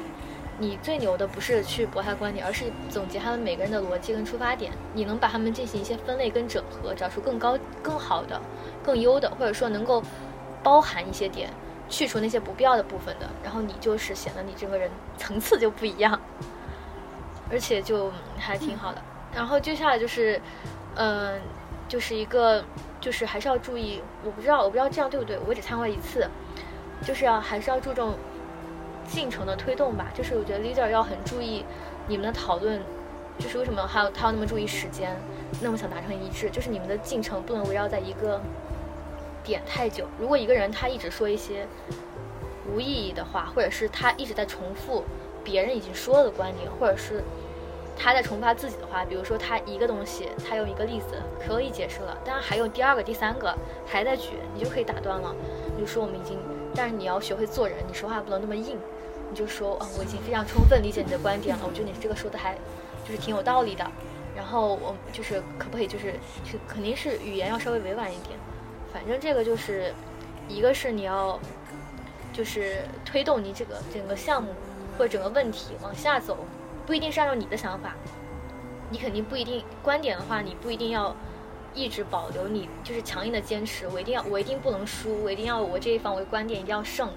你最牛的不是去驳他观点，而是总结他们每个人的逻辑跟出发点。你能把他们进行一些分类跟整合，找出更高、更好的、更优的，或者说能够包含一些点，去除那些不必要的部分的。然后你就是显得你这个人层次就不一样，而且就还挺好的。然后接下来就是，嗯，就是一个。就是还是要注意，我不知道，我不知道这样对不对。我只参观一次，就是要还是要注重进程的推动吧。就是我觉得 leader 要很注意你们的讨论，就是为什么还要他要那么注意时间，那么想达成一致，就是你们的进程不能围绕在一个点太久。如果一个人他一直说一些无意义的话，或者是他一直在重复别人已经说了的观点，或者是他在重发自己的话，比如说他一个东西，他用一个例子可以解释了，但是还有第二个、第三个还在举，你就可以打断了。你就说我们已经，但是你要学会做人，你说话不能那么硬。你就说啊，我已经非常充分理解你的观点了，我觉得你这个说的还就是挺有道理的。然后我就是可不可以就是就肯定是语言要稍微委婉一点，反正这个就是一个是你要就是推动你这个整个项目或者整个问题往下走，不一定是按照你的想法，你肯定不一定观点的话，你不一定要一直保留你就是强硬的坚持，我一定要我一定不能输，我一定要我这一方我的观点一定要胜。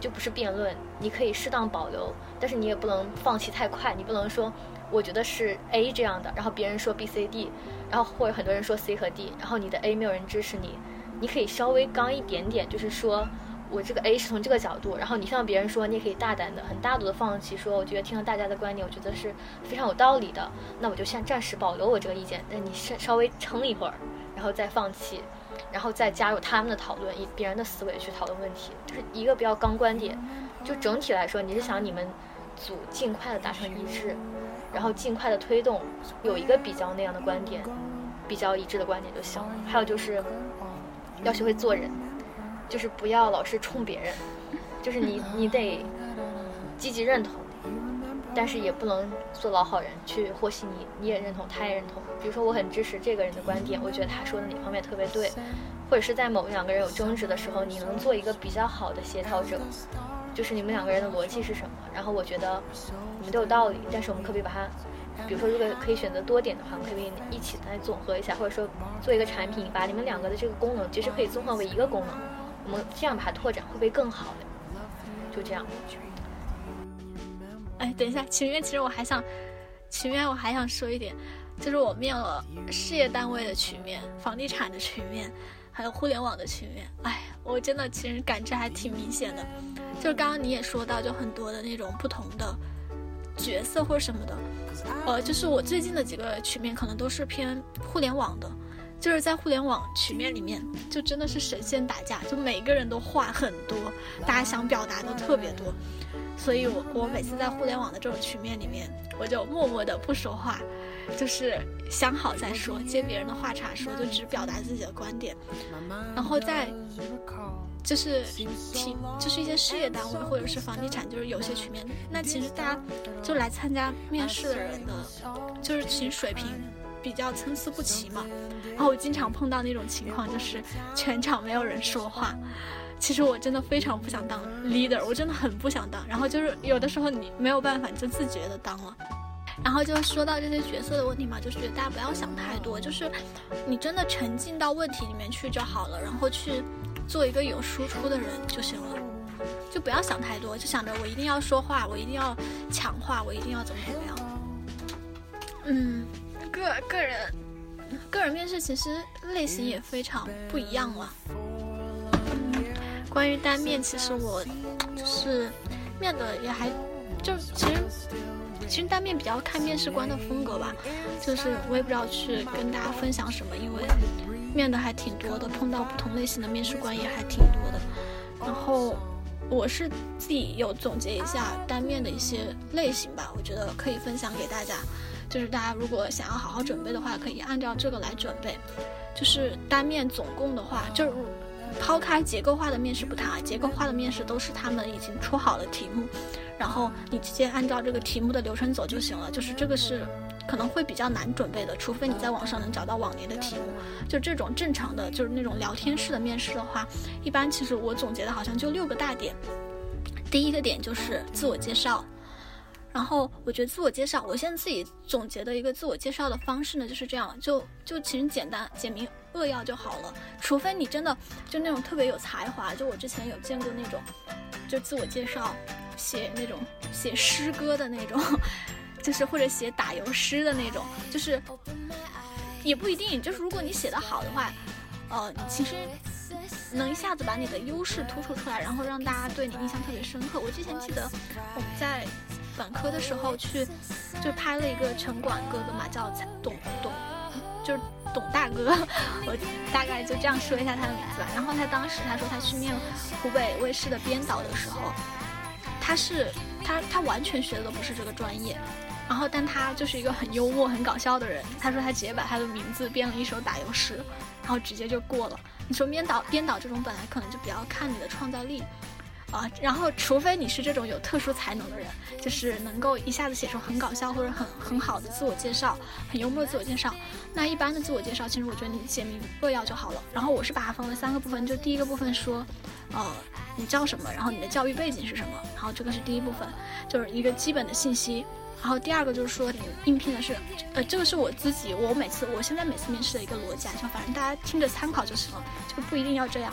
就不是辩论，你可以适当保留，但是你也不能放弃太快。你不能说，我觉得是 A 这样的，然后别人说 B、C、D，然后或者很多人说 C 和 D，然后你的 A 没有人支持你，你可以稍微刚一点点，就是说我这个 A 是从这个角度，然后你向别人说，你也可以大胆的、很大度的放弃，说我觉得听了大家的观点，我觉得是非常有道理的，那我就先暂时保留我这个意见，但你稍稍微撑一会儿，然后再放弃。然后再加入他们的讨论，以别人的思维去讨论问题，就是一个比较刚观点。就整体来说，你是想你们组尽快的达成一致，然后尽快的推动有一个比较那样的观点，比较一致的观点就行了。还有就是要学会做人，就是不要老是冲别人，就是你你得积极认同。但是也不能做老好人去和稀泥，你也认同，他也认同。比如说，我很支持这个人的观点，我觉得他说的哪方面特别对，或者是在某两个人有争执的时候，你能做一个比较好的协调者，就是你们两个人的逻辑是什么？然后我觉得你们都有道理，但是我们可不可以把它，比如说如果可以选择多点的话，我们可以一起来总合一下，或者说做一个产品，把你们两个的这个功能其实可以综合为一个功能，我们这样把它拓展会不会更好呢？就这样。哎，等一下，情愿，其实我还想，情愿我还想说一点，就是我面了事业单位的曲面、房地产的曲面，还有互联网的曲面。哎，我真的其实感知还挺明显的。就是刚刚你也说到，就很多的那种不同的角色或什么的，呃，就是我最近的几个曲面可能都是偏互联网的，就是在互联网曲面里面，就真的是神仙打架，就每个人都话很多，大家想表达都特别多。所以，我我每次在互联网的这种曲面里面，我就默默的不说话，就是想好再说，接别人的话茬说，就只表达自己的观点。然后在就是体就是一些事业单位或者是房地产，就是有些曲面，那其实大家就来参加面试的人的，就是其实水平比较参差不齐嘛。然后我经常碰到那种情况，就是全场没有人说话。其实我真的非常不想当 leader，我真的很不想当。然后就是有的时候你没有办法，就自觉的当了。然后就说到这些角色的问题嘛，就是大家不要想太多，就是你真的沉浸到问题里面去就好了，然后去做一个有输出的人就行了，就不要想太多，就想着我一定要说话，我一定要强化，我一定要怎么怎么样。嗯，个个人个人面试其实类型也非常不一样了。关于单面，其实我就是面的也还，就其实其实单面比较看面试官的风格吧，就是我也不知道去跟大家分享什么，因为面的还挺多的，碰到不同类型的面试官也还挺多的。然后我是自己有总结一下单面的一些类型吧，我觉得可以分享给大家，就是大家如果想要好好准备的话，可以按照这个来准备。就是单面总共的话，就是。抛开结构化的面试不谈，结构化的面试都是他们已经出好了题目，然后你直接按照这个题目的流程走就行了。就是这个是可能会比较难准备的，除非你在网上能找到往年的题目。就这种正常的，就是那种聊天式的面试的话，一般其实我总结的好像就六个大点。第一个点就是自我介绍。然后我觉得自我介绍，我现在自己总结的一个自我介绍的方式呢，就是这样，就就其实简单简明扼要就好了。除非你真的就那种特别有才华，就我之前有见过那种，就自我介绍写那种写诗歌的那种，就是或者写打油诗的那种，就是也不一定。就是如果你写的好的话，呃，其实能一下子把你的优势突出出来，然后让大家对你印象特别深刻。我之前记得我们在。本科的时候去，就拍了一个城管哥哥嘛，叫董董，就是董大哥，我大概就这样说一下他的名字吧。然后他当时他说他去面湖北卫视的编导的时候，他是他他完全学的都不是这个专业，然后但他就是一个很幽默、很搞笑的人。他说他直接把他的名字编了一首打油诗，然后直接就过了。你说编导编导这种本来可能就比较看你的创造力。啊，然后除非你是这种有特殊才能的人，就是能够一下子写出很搞笑或者很很好的自我介绍，很幽默的自我介绍。那一般的自我介绍，其实我觉得你写明扼要就好了。然后我是把它分为三个部分，就第一个部分说，呃，你叫什么，然后你的教育背景是什么，然后这个是第一部分，就是一个基本的信息。然后第二个就是说你应聘的是，呃，这个是我自己，我每次我现在每次面试的一个逻辑，就反正大家听着参考就行了，这个不一定要这样。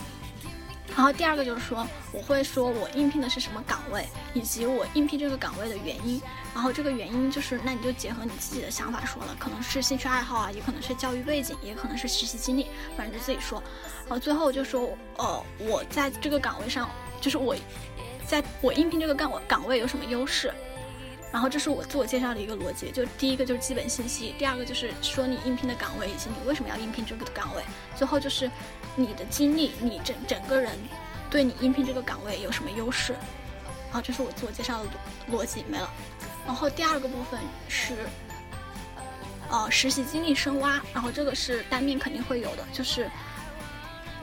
然后第二个就是说，我会说我应聘的是什么岗位，以及我应聘这个岗位的原因。然后这个原因就是，那你就结合你自己的想法说了，可能是兴趣爱好啊，也可能是教育背景，也可能是实习经历，反正就自己说。然后最后就说，呃，我在这个岗位上，就是我，在我应聘这个岗位岗位有什么优势。然后这是我自我介绍的一个逻辑，就第一个就是基本信息，第二个就是说你应聘的岗位以及你为什么要应聘这个岗位，最后就是你的经历，你整整个人对你应聘这个岗位有什么优势。好，这是我自我介绍的逻辑没了。然后第二个部分是，呃，实习经历深挖，然后这个是单面肯定会有的，就是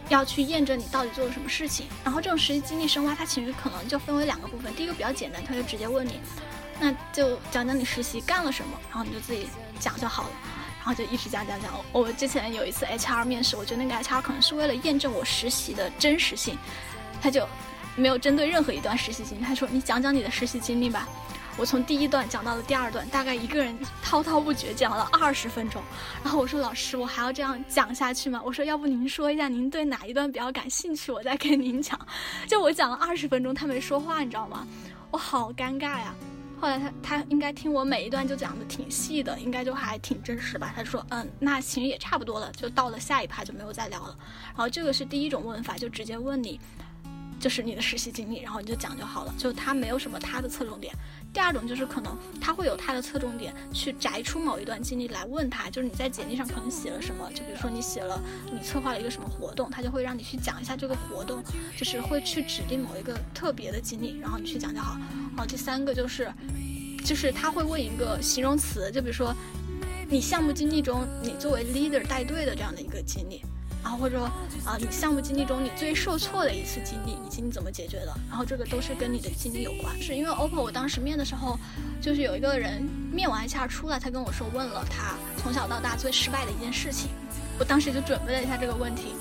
要去验证你到底做了什么事情。然后这种实习经历深挖，它其实可能就分为两个部分，第一个比较简单，他就直接问你。那就讲讲你实习干了什么，然后你就自己讲就好了，然后就一直讲讲讲。我之前有一次 HR 面试，我觉得那个 HR 可能是为了验证我实习的真实性，他就没有针对任何一段实习经历，他说你讲讲你的实习经历吧。我从第一段讲到了第二段，大概一个人滔滔不绝讲了二十分钟。然后我说老师，我还要这样讲下去吗？我说要不您说一下您对哪一段比较感兴趣，我再跟您讲。就我讲了二十分钟，他没说话，你知道吗？我好尴尬呀。后来他他应该听我每一段就讲的挺细的，应该就还挺真实吧。他说，嗯，那其实也差不多了，就到了下一趴就没有再聊了。然后这个是第一种问法，就直接问你。就是你的实习经历，然后你就讲就好了，就他没有什么他的侧重点。第二种就是可能他会有他的侧重点，去摘出某一段经历来问他，就是你在简历上可能写了什么，就比如说你写了你策划了一个什么活动，他就会让你去讲一下这个活动，就是会去指定某一个特别的经历，然后你去讲就好。好，第三个就是，就是他会问一个形容词，就比如说你项目经历中你作为 leader 带队的这样的一个经历。然后或者说啊，你项目经历中你最受挫的一次经历，以及你怎么解决的？然后这个都是跟你的经历有关。是因为 OPPO 我当时面的时候，就是有一个人面完一下出来，他跟我说问了他从小到大最失败的一件事情。我当时就准备了一下这个问题，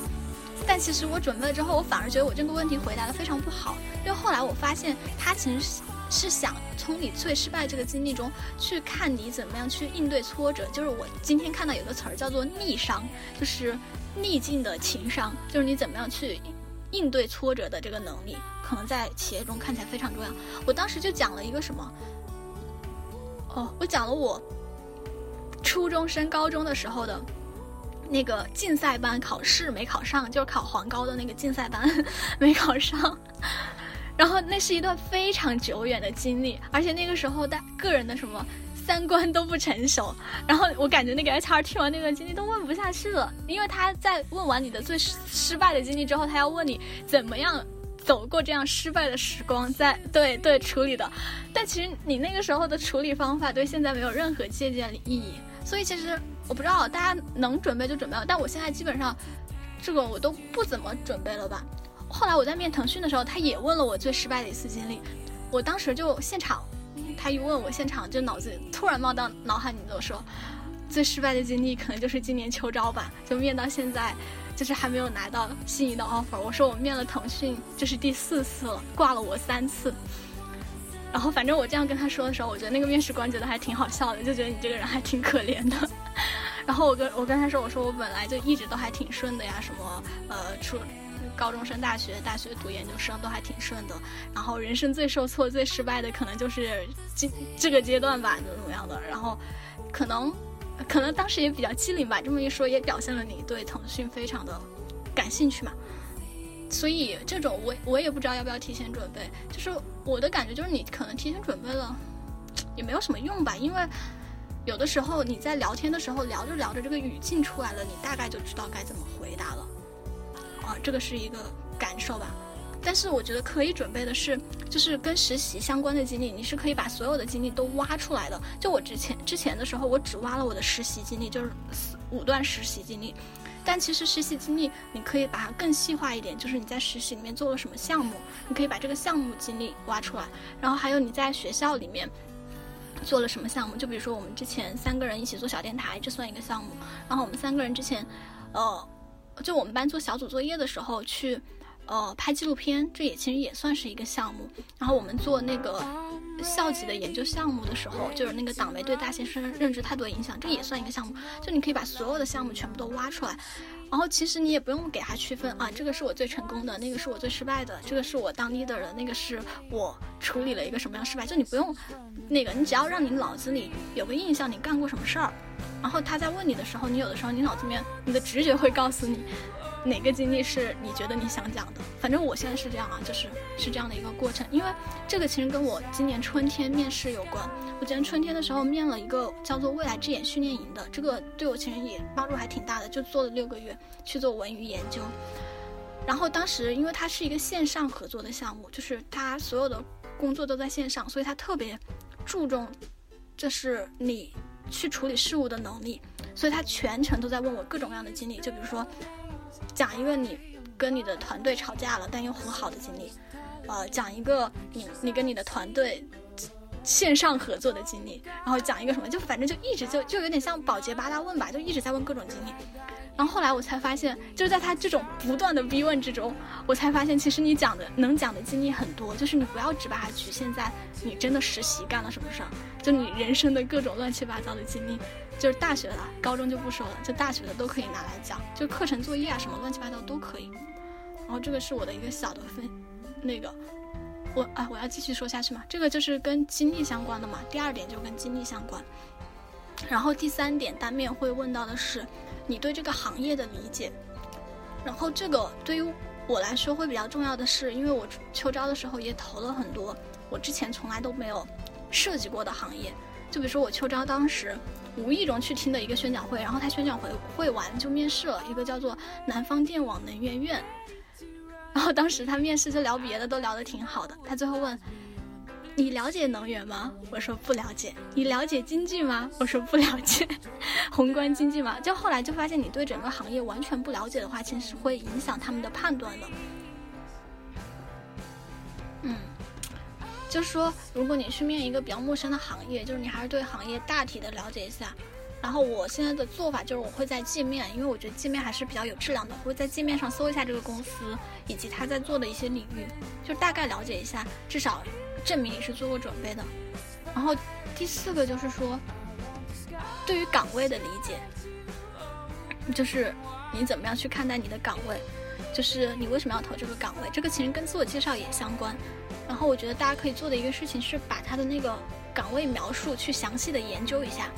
但其实我准备了之后，我反而觉得我这个问题回答的非常不好，因为后来我发现他其实是想从你最失败这个经历中去看你怎么样去应对挫折。就是我今天看到有个词儿叫做逆商，就是。逆境的情商，就是你怎么样去应对挫折的这个能力，可能在企业中看起来非常重要。我当时就讲了一个什么，哦，我讲了我初中升高中的时候的那个竞赛班考试没考上，就是考黄高的那个竞赛班没考上，然后那是一段非常久远的经历，而且那个时候的个人的什么。三观都不成熟，然后我感觉那个 HR 听完那段经历都问不下去了，因为他在问完你的最失败的经历之后，他要问你怎么样走过这样失败的时光，在对对处理的，但其实你那个时候的处理方法对现在没有任何借鉴意义，所以其实我不知道大家能准备就准备了，但我现在基本上这个我都不怎么准备了吧。后来我在面腾讯的时候，他也问了我最失败的一次经历，我当时就现场。他一问我，现场就脑子突然冒到脑海里，就说最失败的经历可能就是今年秋招吧，就面到现在，就是还没有拿到心仪的 offer。我说我面了腾讯，这是第四次了，挂了我三次。然后反正我这样跟他说的时候，我觉得那个面试官觉得还挺好笑的，就觉得你这个人还挺可怜的。然后我跟我跟他说，我说我本来就一直都还挺顺的呀，什么呃出。高中升大学，大学读研究生都还挺顺的。然后人生最受挫、最失败的可能就是这这个阶段吧，怎么怎么样的。然后可能可能当时也比较机灵吧，这么一说也表现了你对腾讯非常的感兴趣嘛。所以这种我我也不知道要不要提前准备。就是我的感觉就是你可能提前准备了也没有什么用吧，因为有的时候你在聊天的时候聊着聊着这个语境出来了，你大概就知道该怎么回答了。啊，这个是一个感受吧，但是我觉得可以准备的是，就是跟实习相关的经历，你是可以把所有的经历都挖出来的。就我之前之前的时候，我只挖了我的实习经历，就是四五段实习经历。但其实实习经历你可以把它更细化一点，就是你在实习里面做了什么项目，你可以把这个项目经历挖出来。然后还有你在学校里面做了什么项目，就比如说我们之前三个人一起做小电台，这算一个项目。然后我们三个人之前，呃，就我们班做小组作业的时候去。呃，拍纪录片，这也其实也算是一个项目。然后我们做那个校级的研究项目的时候，就是那个党媒对大学生认知态度的影响，这也算一个项目。就你可以把所有的项目全部都挖出来，然后其实你也不用给他区分啊，这个是我最成功的，那个是我最失败的，这个是我当 leader 的，那个是我处理了一个什么样失败。就你不用那个，你只要让你脑子里有个印象，你干过什么事儿，然后他在问你的时候，你有的时候你脑子里面你的直觉会告诉你。哪个经历是你觉得你想讲的？反正我现在是这样啊，就是是这样的一个过程。因为这个其实跟我今年春天面试有关。我今年春天的时候面了一个叫做未来之眼训练营的，这个对我其实也帮助还挺大的，就做了六个月去做文娱研究。然后当时因为它是一个线上合作的项目，就是它所有的工作都在线上，所以它特别注重就是你去处理事务的能力，所以他全程都在问我各种各样的经历，就比如说。讲一个你跟你的团队吵架了但又和好的经历，呃，讲一个你你跟你的团队线上合作的经历，然后讲一个什么，就反正就一直就就有点像保洁八大问吧，就一直在问各种经历。然后后来我才发现，就是在他这种不断的逼问之中，我才发现其实你讲的能讲的经历很多，就是你不要只把它局限在你真的实习干了什么事儿，就你人生的各种乱七八糟的经历。就是大学的，高中就不说了，就大学的都可以拿来讲，就课程作业啊什么乱七八糟都可以。然后这个是我的一个小的分，那个我啊我要继续说下去嘛，这个就是跟经历相关的嘛。第二点就跟经历相关，然后第三点单面会问到的是你对这个行业的理解。然后这个对于我来说会比较重要的是，因为我秋招的时候也投了很多我之前从来都没有涉及过的行业，就比如说我秋招当时。无意中去听的一个宣讲会，然后他宣讲会会完就面试了一个叫做南方电网能源院，然后当时他面试就聊别的都聊得挺好的，他最后问你了解能源吗？我说不了解。你了解经济吗？我说不了解。宏观经济吗？就后来就发现你对整个行业完全不了解的话，其实会影响他们的判断的。就是说，如果你去面一个比较陌生的行业，就是你还是对行业大体的了解一下。然后我现在的做法就是，我会在界面，因为我觉得界面还是比较有质量的，我会在界面上搜一下这个公司以及他在做的一些领域，就大概了解一下，至少证明你是做过准备的。然后第四个就是说，对于岗位的理解，就是你怎么样去看待你的岗位，就是你为什么要投这个岗位，这个其实跟自我介绍也相关。然后我觉得大家可以做的一个事情是把他的那个岗位描述去详细的研究一下，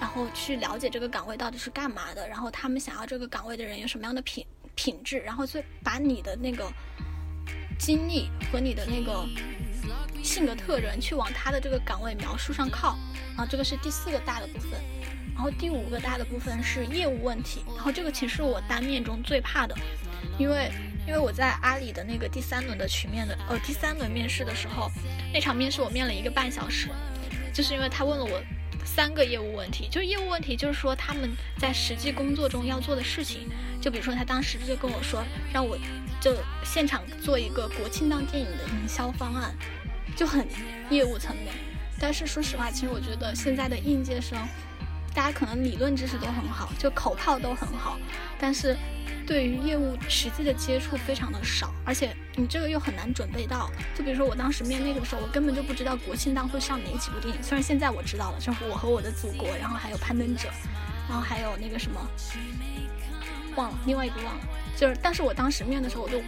然后去了解这个岗位到底是干嘛的，然后他们想要这个岗位的人有什么样的品品质，然后就把你的那个经历和你的那个性格特征去往他的这个岗位描述上靠。然后这个是第四个大的部分，然后第五个大的部分是业务问题，然后这个其实我单面中最怕的，因为。因为我在阿里的那个第三轮的群面的，呃，第三轮面试的时候，那场面试我面了一个半小时，就是因为他问了我三个业务问题，就是业务问题，就是说他们在实际工作中要做的事情，就比如说他当时就跟我说，让我就现场做一个国庆档电影的营销方案，就很业务层面。但是说实话，其实我觉得现在的应届生，大家可能理论知识都很好，就口炮都很好，但是。对于业务实际的接触非常的少，而且你这个又很难准备到。就比如说我当时面那个的时候，我根本就不知道国庆档会上哪几部电影。虽然现在我知道了，就《我和我的祖国》，然后还有《攀登者》，然后还有那个什么，忘了另外一部忘了。就是，但是我当时面的时候，我就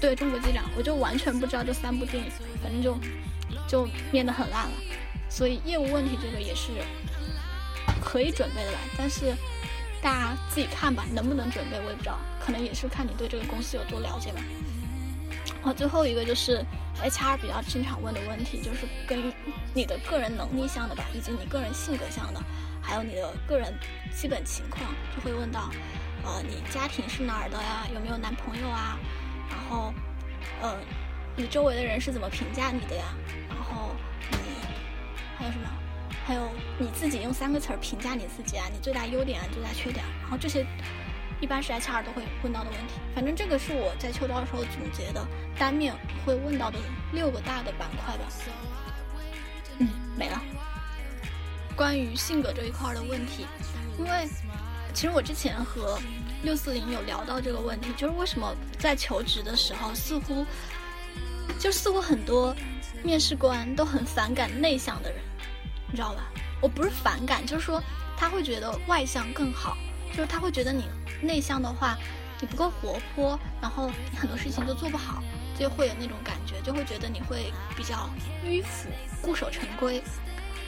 对中国机长，我就完全不知道这三部电影，反正就就面的很烂了。所以业务问题这个也是可以准备的来，但是。大家自己看吧，能不能准备我也不知道，可能也是看你对这个公司有多了解吧。好，最后一个就是 HR 比较经常问的问题，就是跟你的个人能力相的吧，以及你个人性格相的，还有你的个人基本情况，就会问到，呃，你家庭是哪儿的呀？有没有男朋友啊？然后，呃，你周围的人是怎么评价你的呀？然后你还有什么？还有你自己用三个词儿评价你自己啊，你最大优点啊，最大缺点，然后这些一般是 HR 都会问到的问题。反正这个是我在秋招的时候总结的单面会问到的六个大的板块吧。嗯，没了。关于性格这一块的问题，因为其实我之前和六四零有聊到这个问题，就是为什么在求职的时候，似乎就似乎很多面试官都很反感内向的人，你知道吧？我不是反感，就是说他会觉得外向更好，就是他会觉得你内向的话，你不够活泼，然后你很多事情都做不好，就会有那种感觉，就会觉得你会比较迂腐、固守成规。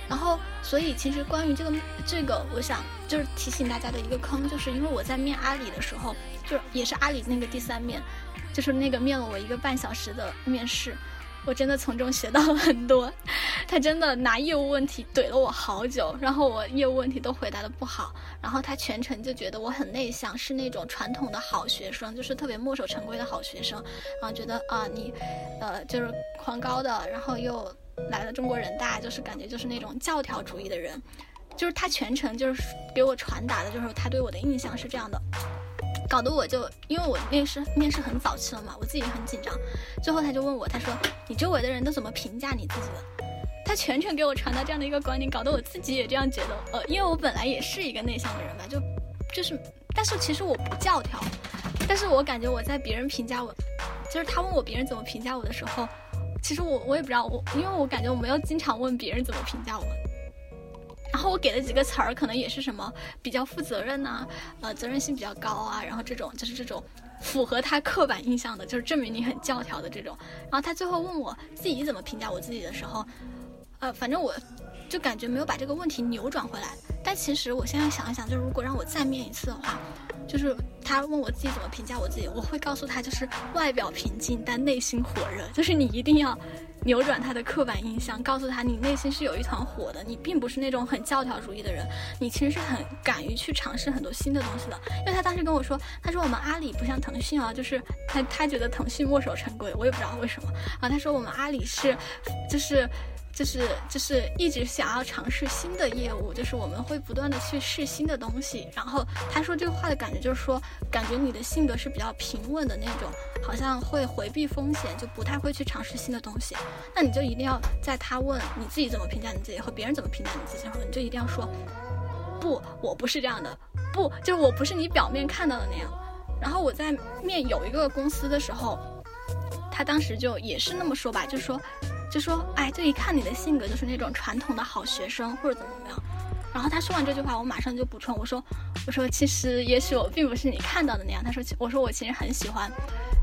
然后，所以其实关于这个这个，我想就是提醒大家的一个坑，就是因为我在面阿里的时候，就是也是阿里那个第三面，就是那个面了我一个半小时的面试，我真的从中学到了很多。他真的拿业务问题怼了我好久，然后我业务问题都回答的不好，然后他全程就觉得我很内向，是那种传统的好学生，就是特别墨守成规的好学生，然后觉得啊你，呃就是狂高的，然后又。来了中国人大，就是感觉就是那种教条主义的人，就是他全程就是给我传达的，就是他对我的印象是这样的，搞得我就因为我面试面试很早期了嘛，我自己很紧张。最后他就问我，他说你周围的人都怎么评价你自己的？他全程给我传达这样的一个观点，搞得我自己也这样觉得。呃，因为我本来也是一个内向的人嘛，就就是，但是其实我不教条，但是我感觉我在别人评价我，就是他问我别人怎么评价我的时候。其实我我也不知道，我因为我感觉我没有经常问别人怎么评价我，然后我给的几个词儿可能也是什么比较负责任呐，呃，责任心比较高啊，然后这种就是这种符合他刻板印象的，就是证明你很教条的这种。然后他最后问我自己怎么评价我自己的时候，呃，反正我就感觉没有把这个问题扭转回来。但其实我现在想一想，就是如果让我再面一次的话。就是他问我自己怎么评价我自己，我会告诉他，就是外表平静但内心火热。就是你一定要扭转他的刻板印象，告诉他你内心是有一团火的，你并不是那种很教条主义的人，你其实是很敢于去尝试很多新的东西的。因为他当时跟我说，他说我们阿里不像腾讯啊，就是他他觉得腾讯墨守成规，我也不知道为什么啊。他说我们阿里是，就是。就是就是一直想要尝试新的业务，就是我们会不断的去试新的东西。然后他说这个话的感觉就是说，感觉你的性格是比较平稳的那种，好像会回避风险，就不太会去尝试新的东西。那你就一定要在他问你自己怎么评价你自己和别人怎么评价你自己的时候，你就一定要说，不，我不是这样的，不，就是我不是你表面看到的那样。然后我在面有一个公司的时候，他当时就也是那么说吧，就说。就说，哎，就一看你的性格就是那种传统的好学生，或者怎么怎么样。然后他说完这句话，我马上就补充，我说，我说其实也许我并不是你看到的那样。他说，我说我其实很喜欢，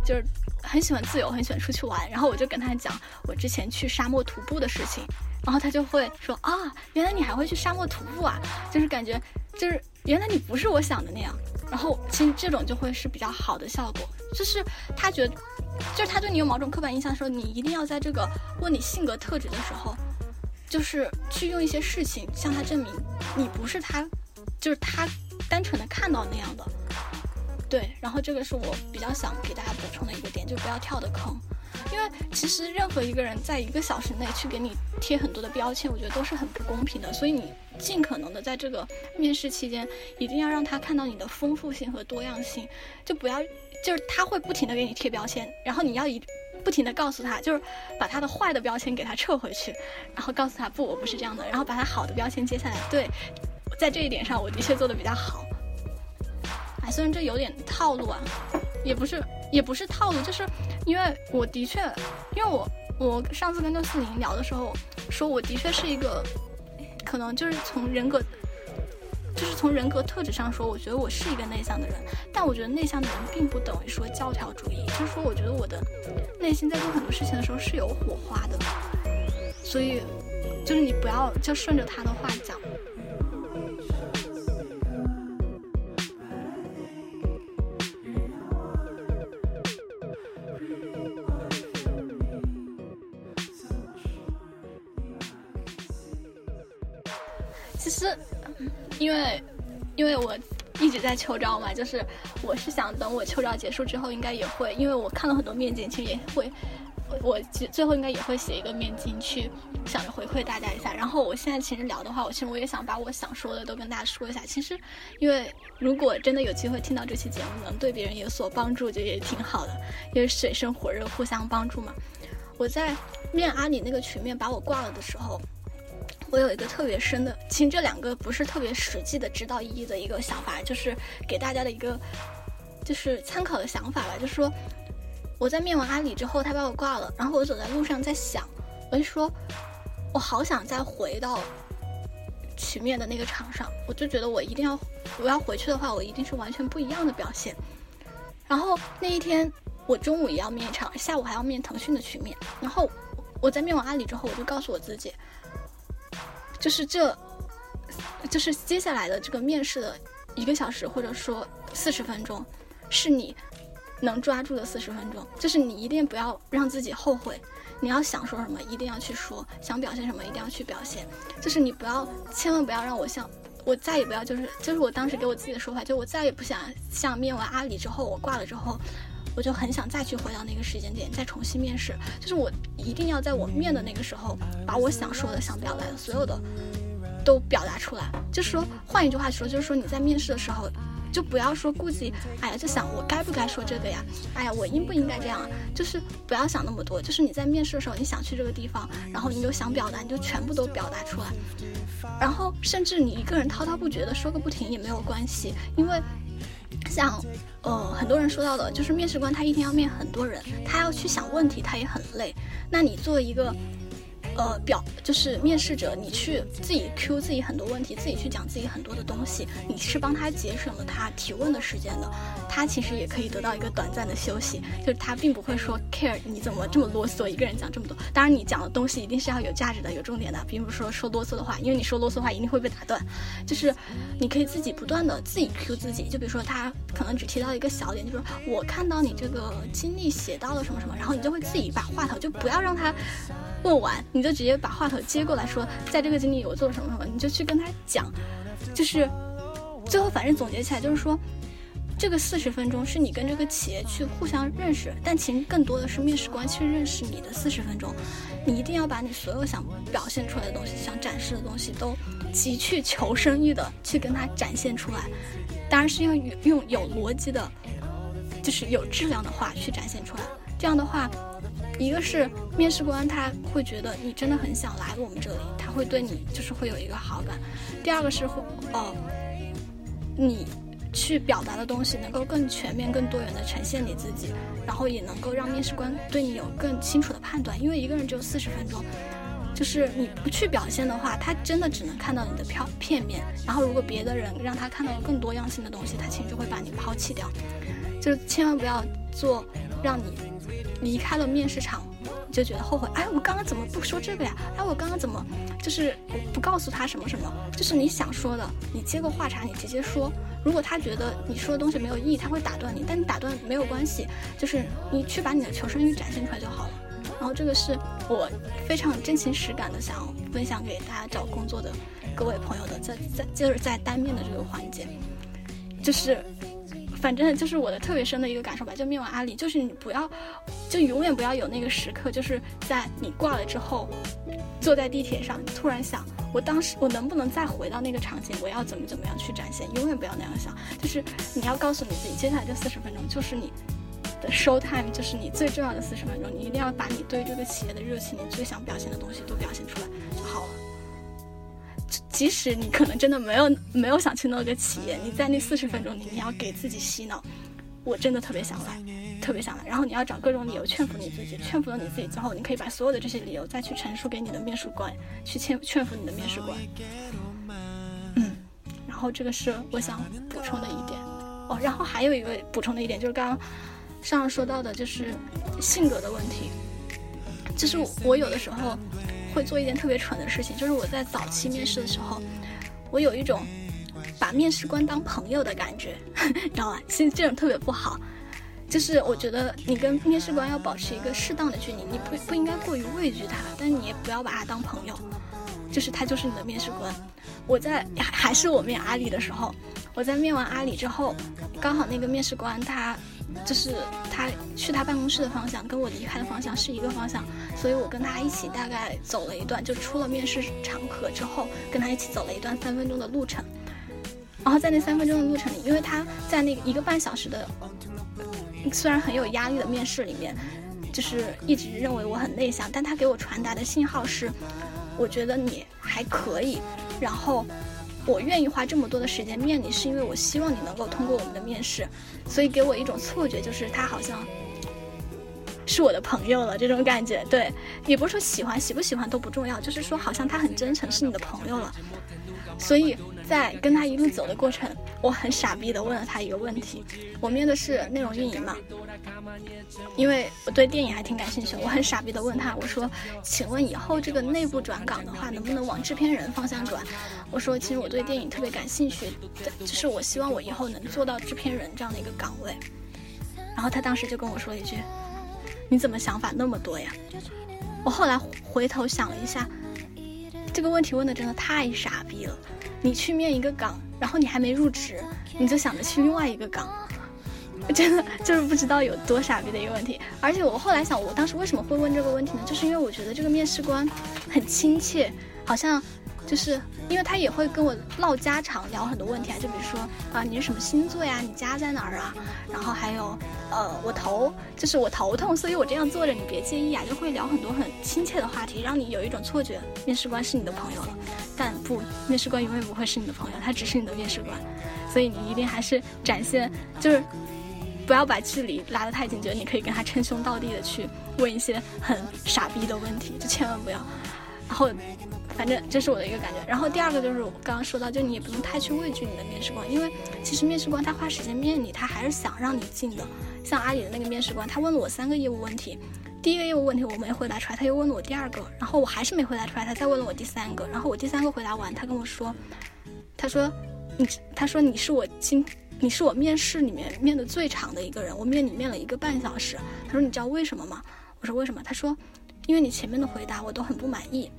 就是很喜欢自由，很喜欢出去玩。然后我就跟他讲我之前去沙漠徒步的事情。然后他就会说啊，原来你还会去沙漠徒步啊，就是感觉就是 原来你不是我想的那样。然后其实这种就会是比较好的效果，就是他觉得。就是他对你有某种刻板印象的时候，你一定要在这个问你性格特质的时候，就是去用一些事情向他证明你不是他，就是他单纯的看到那样的。对，然后这个是我比较想给大家补充的一个点，就不要跳的坑，因为其实任何一个人在一个小时内去给你贴很多的标签，我觉得都是很不公平的。所以你尽可能的在这个面试期间，一定要让他看到你的丰富性和多样性，就不要。就是他会不停的给你贴标签，然后你要一不停的告诉他，就是把他的坏的标签给他撤回去，然后告诉他不，我不是这样的，然后把他好的标签接下来。对，在这一点上我的确做的比较好。哎，虽然这有点套路啊，也不是也不是套路，就是因为我的确，因为我我上次跟六四零聊的时候说，我的确是一个，可能就是从人格。就是从人格特质上说，我觉得我是一个内向的人，但我觉得内向的人并不等于说教条主义。就是说，我觉得我的内心在做很多事情的时候是有火花的，所以就是你不要就顺着他的话讲。其实。因为，因为我一直在秋招嘛，就是我是想等我秋招结束之后，应该也会，因为我看了很多面经，其实也会。我最最后应该也会写一个面经去，想着回馈大家一下。然后我现在其实聊的话，我其实我也想把我想说的都跟大家说一下。其实，因为如果真的有机会听到这期节目，能对别人有所帮助，就也挺好的。因为水深火热，互相帮助嘛。我在面阿里那个群面把我挂了的时候，我有一个特别深的，其实这两个不是特别实际的指导意义的一个想法，就是给大家的一个就是参考的想法吧，就是说。我在面完阿里之后，他把我挂了。然后我走在路上在想，我就说，我好想再回到曲面的那个场上。我就觉得我一定要，我要回去的话，我一定是完全不一样的表现。然后那一天我中午也要面一场，下午还要面腾讯的曲面。然后我在面完阿里之后，我就告诉我自己，就是这，就是接下来的这个面试的一个小时或者说四十分钟，是你。能抓住的四十分钟，就是你一定不要让自己后悔。你要想说什么，一定要去说；想表现什么，一定要去表现。就是你不要，千万不要让我像我再也不要，就是就是我当时给我自己的说法，就我再也不想像面完阿里之后，我挂了之后，我就很想再去回到那个时间点，再重新面试。就是我一定要在我面的那个时候，把我想说的、想表达的所有的都表达出来。就是说，换一句话说，就是说你在面试的时候。就不要说顾忌，哎呀，就想我该不该说这个呀？哎呀，我应不应该这样？就是不要想那么多。就是你在面试的时候，你想去这个地方，然后你有想表达，你就全部都表达出来。然后甚至你一个人滔滔不绝的说个不停也没有关系，因为像呃很多人说到的，就是面试官他一天要面很多人，他要去想问题，他也很累。那你作为一个。呃，表就是面试者，你去自己 Q 自己很多问题，自己去讲自己很多的东西，你是帮他节省了他提问的时间的，他其实也可以得到一个短暂的休息，就是他并不会说 care 你怎么这么啰嗦，一个人讲这么多。当然，你讲的东西一定是要有价值的、有重点的，并不是说说啰嗦的话，因为你说啰嗦的话一定会被打断。就是你可以自己不断的自己 Q 自己，就比如说他可能只提到一个小点，就是我看到你这个经历写到了什么什么，然后你就会自己把话头就不要让他。问完你就直接把话头接过来说，在这个经历我做了什么什么，你就去跟他讲，就是最后反正总结起来就是说，这个四十分钟是你跟这个企业去互相认识，但其实更多的是面试官去认识你的四十分钟，你一定要把你所有想表现出来的东西、想展示的东西都极去求生欲的去跟他展现出来，当然是要用有逻辑的，就是有质量的话去展现出来，这样的话。一个是面试官他会觉得你真的很想来我们这里，他会对你就是会有一个好感。第二个是会哦，你去表达的东西能够更全面、更多元的呈现你自己，然后也能够让面试官对你有更清楚的判断。因为一个人只有四十分钟，就是你不去表现的话，他真的只能看到你的片片面。然后如果别的人让他看到了更多样性的东西，他其实就会把你抛弃掉。就是千万不要做让你。离开了面试场，你就觉得后悔。哎，我刚刚怎么不说这个呀？哎，我刚刚怎么就是不告诉他什么什么？就是你想说的，你接个话茬，你直接说。如果他觉得你说的东西没有意义，他会打断你。但你打断没有关系，就是你去把你的求生欲展现出来就好了。然后这个是我非常真情实感的想分享给大家找工作的各位朋友的，在在就是在单面的这个环节，就是。反正就是我的特别深的一个感受吧，就面完阿里，就是你不要，就永远不要有那个时刻，就是在你挂了之后，坐在地铁上，突然想，我当时我能不能再回到那个场景，我要怎么怎么样去展现，永远不要那样想，就是你要告诉你自己，接下来这四十分钟就是你的 show time，就是你最重要的四十分钟，你一定要把你对这个企业的热情，你最想表现的东西都表现出来就好了。即使你可能真的没有没有想去那个企业，你在那四十分钟里，你要给自己洗脑，我真的特别想来，特别想来。然后你要找各种理由劝服你自己，劝服了你自己之后，你可以把所有的这些理由再去陈述给你的面试官，去劝劝服你的面试官。嗯，然后这个是我想补充的一点哦。然后还有一个补充的一点就是刚刚上说到的，就是性格的问题，就是我有的时候。会做一件特别蠢的事情，就是我在早期面试的时候，我有一种把面试官当朋友的感觉，你知道吧？其实这种特别不好，就是我觉得你跟面试官要保持一个适当的距离，你不不应该过于畏惧他，但你也不要把他当朋友，就是他就是你的面试官。我在还是我面阿里的时候，我在面完阿里之后，刚好那个面试官他就是他去他办公室的方向跟我离开的方向是一个方向，所以我跟他一起大概走了一段，就出了面试场合之后，跟他一起走了一段三分钟的路程。然后在那三分钟的路程里，因为他在那个一个半小时的虽然很有压力的面试里面，就是一直认为我很内向，但他给我传达的信号是，我觉得你还可以，然后我愿意花这么多的时间面你，是因为我希望你能够通过我们的面试，所以给我一种错觉，就是他好像是我的朋友了这种感觉。对，也不是说喜欢喜不喜欢都不重要，就是说好像他很真诚，是你的朋友了。所以在跟他一路走的过程，我很傻逼的问了他一个问题。我面的是内容运营嘛，因为我对电影还挺感兴趣，我很傻逼的问他，我说：“请问以后这个内部转岗的话，能不能往制片人方向转？”我说：“其实我对电影特别感兴趣，就是我希望我以后能做到制片人这样的一个岗位。”然后他当时就跟我说一句：“你怎么想法那么多呀？”我后来回头想了一下。这个问题问的真的太傻逼了！你去面一个岗，然后你还没入职，你就想着去另外一个岗，真的就是不知道有多傻逼的一个问题。而且我后来想，我当时为什么会问这个问题呢？就是因为我觉得这个面试官很亲切，好像。就是因为他也会跟我唠家常，聊很多问题啊，就比如说啊，你是什么星座呀？你家在哪儿啊？然后还有，呃，我头就是我头痛，所以我这样坐着，你别介意啊，就会聊很多很亲切的话题，让你有一种错觉，面试官是你的朋友了。但不，面试官永远不会是你的朋友，他只是你的面试官，所以你一定还是展现，就是不要把距离拉得太近，觉得你可以跟他称兄道弟的去问一些很傻逼的问题，就千万不要。然后。反正这是我的一个感觉，然后第二个就是我刚刚说到，就你也不用太去畏惧你的面试官，因为其实面试官他花时间面你，他还是想让你进的。像阿里的那个面试官，他问了我三个业务问题，第一个业务问题我没回答出来，他又问了我第二个，然后我还是没回答出来，他再问了我第三个，然后我第三个回答完，他跟我说，他说你，他说你是我今，你是我面试里面面的最长的一个人，我面你面了一个半小时。他说你知道为什么吗？我说为什么？他说因为你前面的回答我都很不满意。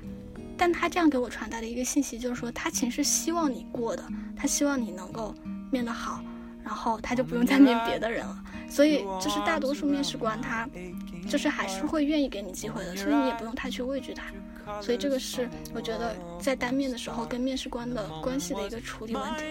但他这样给我传达的一个信息就是说，他其实是希望你过的，他希望你能够面得好，然后他就不用再面别的人了。所以，就是大多数面试官他，就是还是会愿意给你机会的，所以你也不用太去畏惧他。所以这个是我觉得在单面的时候跟面试官的关系的一个处理问题。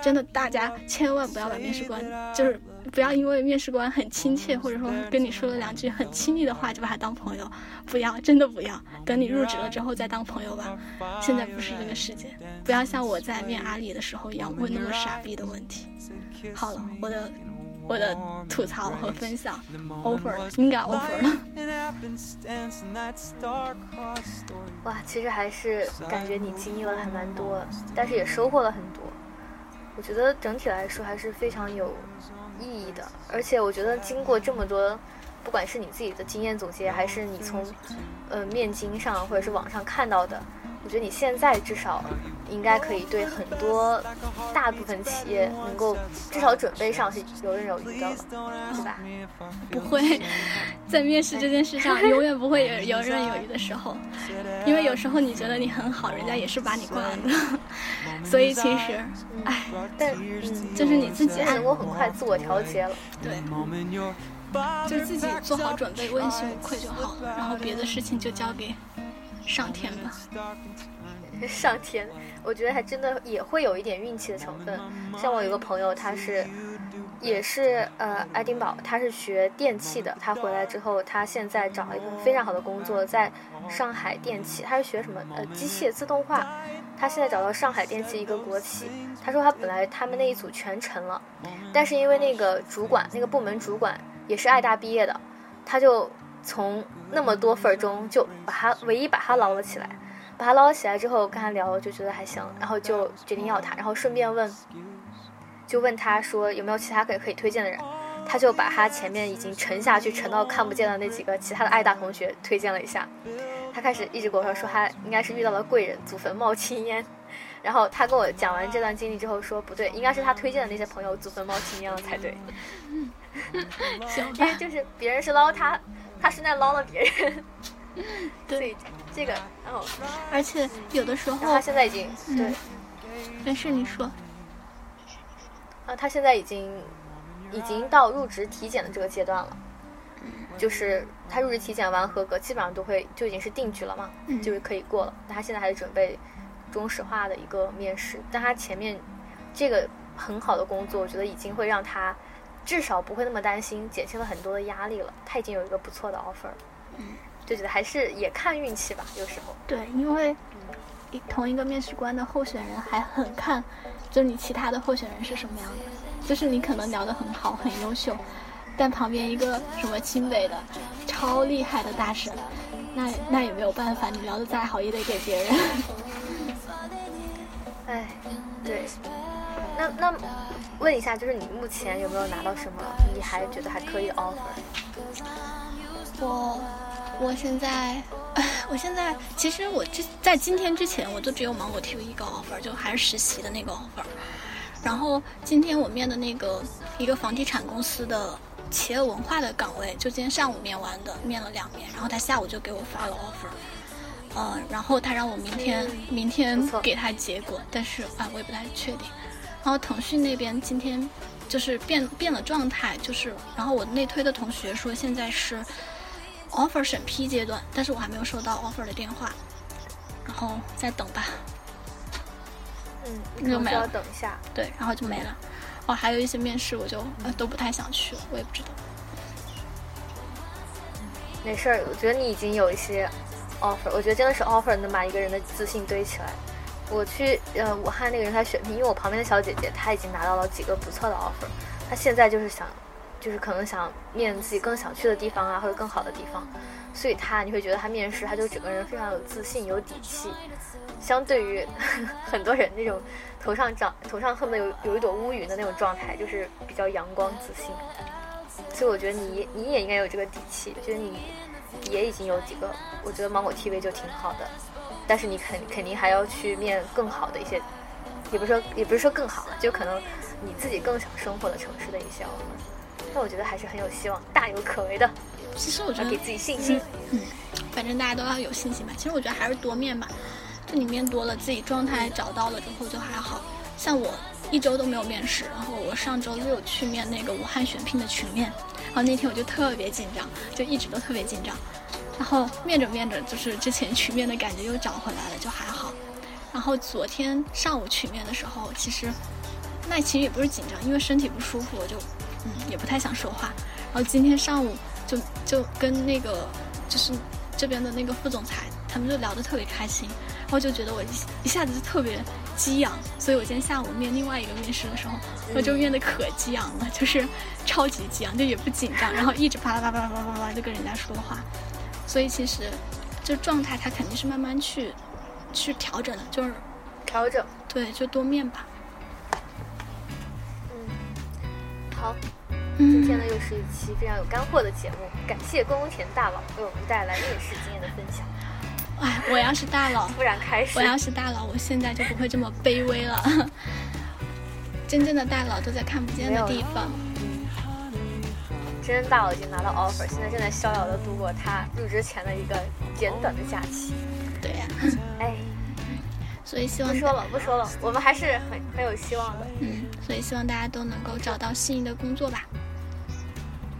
真的，大家千万不要把面试官，就是不要因为面试官很亲切，或者说跟你说了两句很亲密的话，就把他当朋友。不要，真的不要。等你入职了之后再当朋友吧。现在不是这个时间，不要像我在面阿里的时候一样问那么傻逼的问题。好了，我的。我的吐槽和分享，over 应该 over 了。哇，其实还是感觉你经历了还蛮多，但是也收获了很多。我觉得整体来说还是非常有意义的，而且我觉得经过这么多，不管是你自己的经验总结，还是你从呃面经上或者是网上看到的。我觉得你现在至少应该可以对很多大部分企业能够至少准备上是游刃有余的，对吧？不会，在面试这件事上永远不会有游刃有余的时候，因为有时候你觉得你很好，人家也是把你挂了。所以其实，哎，但嗯，就是你自己能够很快自我调节了，对，就自己做好准备，问心无愧就好了，然后别的事情就交给。上天吧，上天，我觉得还真的也会有一点运气的成分。像我有个朋友，他是，也是呃爱丁堡，他是学电器的。他回来之后，他现在找了一份非常好的工作，在上海电器。他是学什么？呃，机械自动化。他现在找到上海电器一个国企。他说他本来他们那一组全成了，但是因为那个主管，那个部门主管也是爱大毕业的，他就。从那么多份儿中，就把他唯一把他捞了起来，把他捞了起来之后，跟他聊就觉得还行，然后就决定要他，然后顺便问，就问他说有没有其他可可以推荐的人，他就把他前面已经沉下去沉到看不见的那几个其他的爱大同学推荐了一下，他开始一直跟我说说他应该是遇到了贵人，祖坟冒青烟，然后他跟我讲完这段经历之后说不对，应该是他推荐的那些朋友祖坟冒青烟了才对，因为就是别人是捞他。他是在捞了别人，对。这个，然后，而且有的时候他现在已经对，没事你说，啊，他现在已经已经到入职体检的这个阶段了，就是他入职体检完合格，基本上都会就已经是定局了嘛，嗯。就是可以过了。但他现在还在准备中石化的一个面试，但他前面这个很好的工作，我觉得已经会让他至少不会那么担心，减轻了很多的压力了。他已经有一个不错的 offer，嗯，就觉得还是也看运气吧，有时候。对，因为一同一个面试官的候选人还很看，就你其他的候选人是什么样的，就是你可能聊得很好，很优秀，但旁边一个什么清北的超厉害的大神，那那也没有办法，你聊得再好也得给别人。哎，对，那那问一下，就是你目前有没有拿到什么你还觉得还可以的 offer？我我现在，我现在其实我之在今天之前，我就只有芒果 TV 一个 offer，就还是实习的那个 offer。然后今天我面的那个一个房地产公司的企业文化的岗位，就今天上午面完的，面了两面，然后他下午就给我发了 offer。呃，然后他让我明天明天给他结果，但是啊，我也不太确定。然后腾讯那边今天就是变变了状态，就是然后我内推的同学说现在是 offer 审批阶段，但是我还没有收到 offer 的电话，然后再等吧。嗯，就没了等一下。对，然后就没了。哦，还有一些面试我就呃都不太想去了，我也不知道。没事儿，我觉得你已经有一些 offer，我觉得真的是 offer 能把一个人的自信堆起来。我去呃武汉那个人才选聘，因为我旁边的小姐姐她已经拿到了几个不错的 offer，她现在就是想，就是可能想面自己更想去的地方啊，或者更好的地方，所以她你会觉得她面试，她就整个人非常有自信、有底气。相对于 很多人那种头上长头上恨不得有有一朵乌云的那种状态，就是比较阳光自信。所以我觉得你你也应该有这个底气，觉得你也已经有几个，我觉得芒果 TV 就挺好的，但是你肯肯定还要去面更好的一些，也不是说也不是说更好了，就可能你自己更想生活的城市的一些 offer。但我觉得还是很有希望，大有可为的，其实我觉得给自己信心。嗯反正大家都要有信心吧。其实我觉得还是多面吧，就你面多了，自己状态找到了之后就还好。像我一周都没有面试，然后我上周六去面那个武汉选聘的群面，然然后那天我就特别紧张，就一直都特别紧张。然后面着面着，就是之前群面的感觉又找回来了，就还好。然后昨天上午群面的时候，其实那其实也不是紧张，因为身体不舒服，我就嗯也不太想说话。然后今天上午就就跟那个就是这边的那个副总裁，他们就聊得特别开心，然后就觉得我一下子就特别激昂，所以我今天下午面另外一个面试的时候，我就面的可激昂了，就是超级激昂，就也不紧张，然后一直啪啦啪啦啪啦啪啦啪就跟人家说话，所以其实这状态它肯定是慢慢去去调整的，就是调整，对，就多面吧。嗯，好，今天呢又是一期非常有干货的节目，感谢宫田大佬为我们带来面试经验的分享。哎，我要是大佬，突然开始我，要是大佬，我现在就不会这么卑微了。真正的大佬都在看不见的地方。真正大佬已经拿到 offer，现在正在逍遥的度过他入职前的一个简短的假期。对呀、哎，所以希望不说了，不说了，我们还是很很有希望的。嗯，所以希望大家都能够找到心仪的工作吧。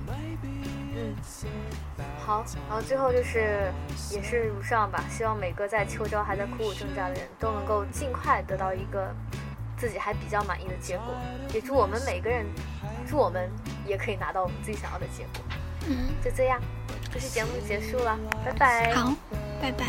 嗯，好，然后最后就是也是如上吧，希望每个在秋招还在苦苦挣扎的人都能够尽快得到一个自己还比较满意的结果，也祝我们每个人，祝我们也可以拿到我们自己想要的结果。嗯，就这样，这期节目结束了，拜拜。好，拜拜。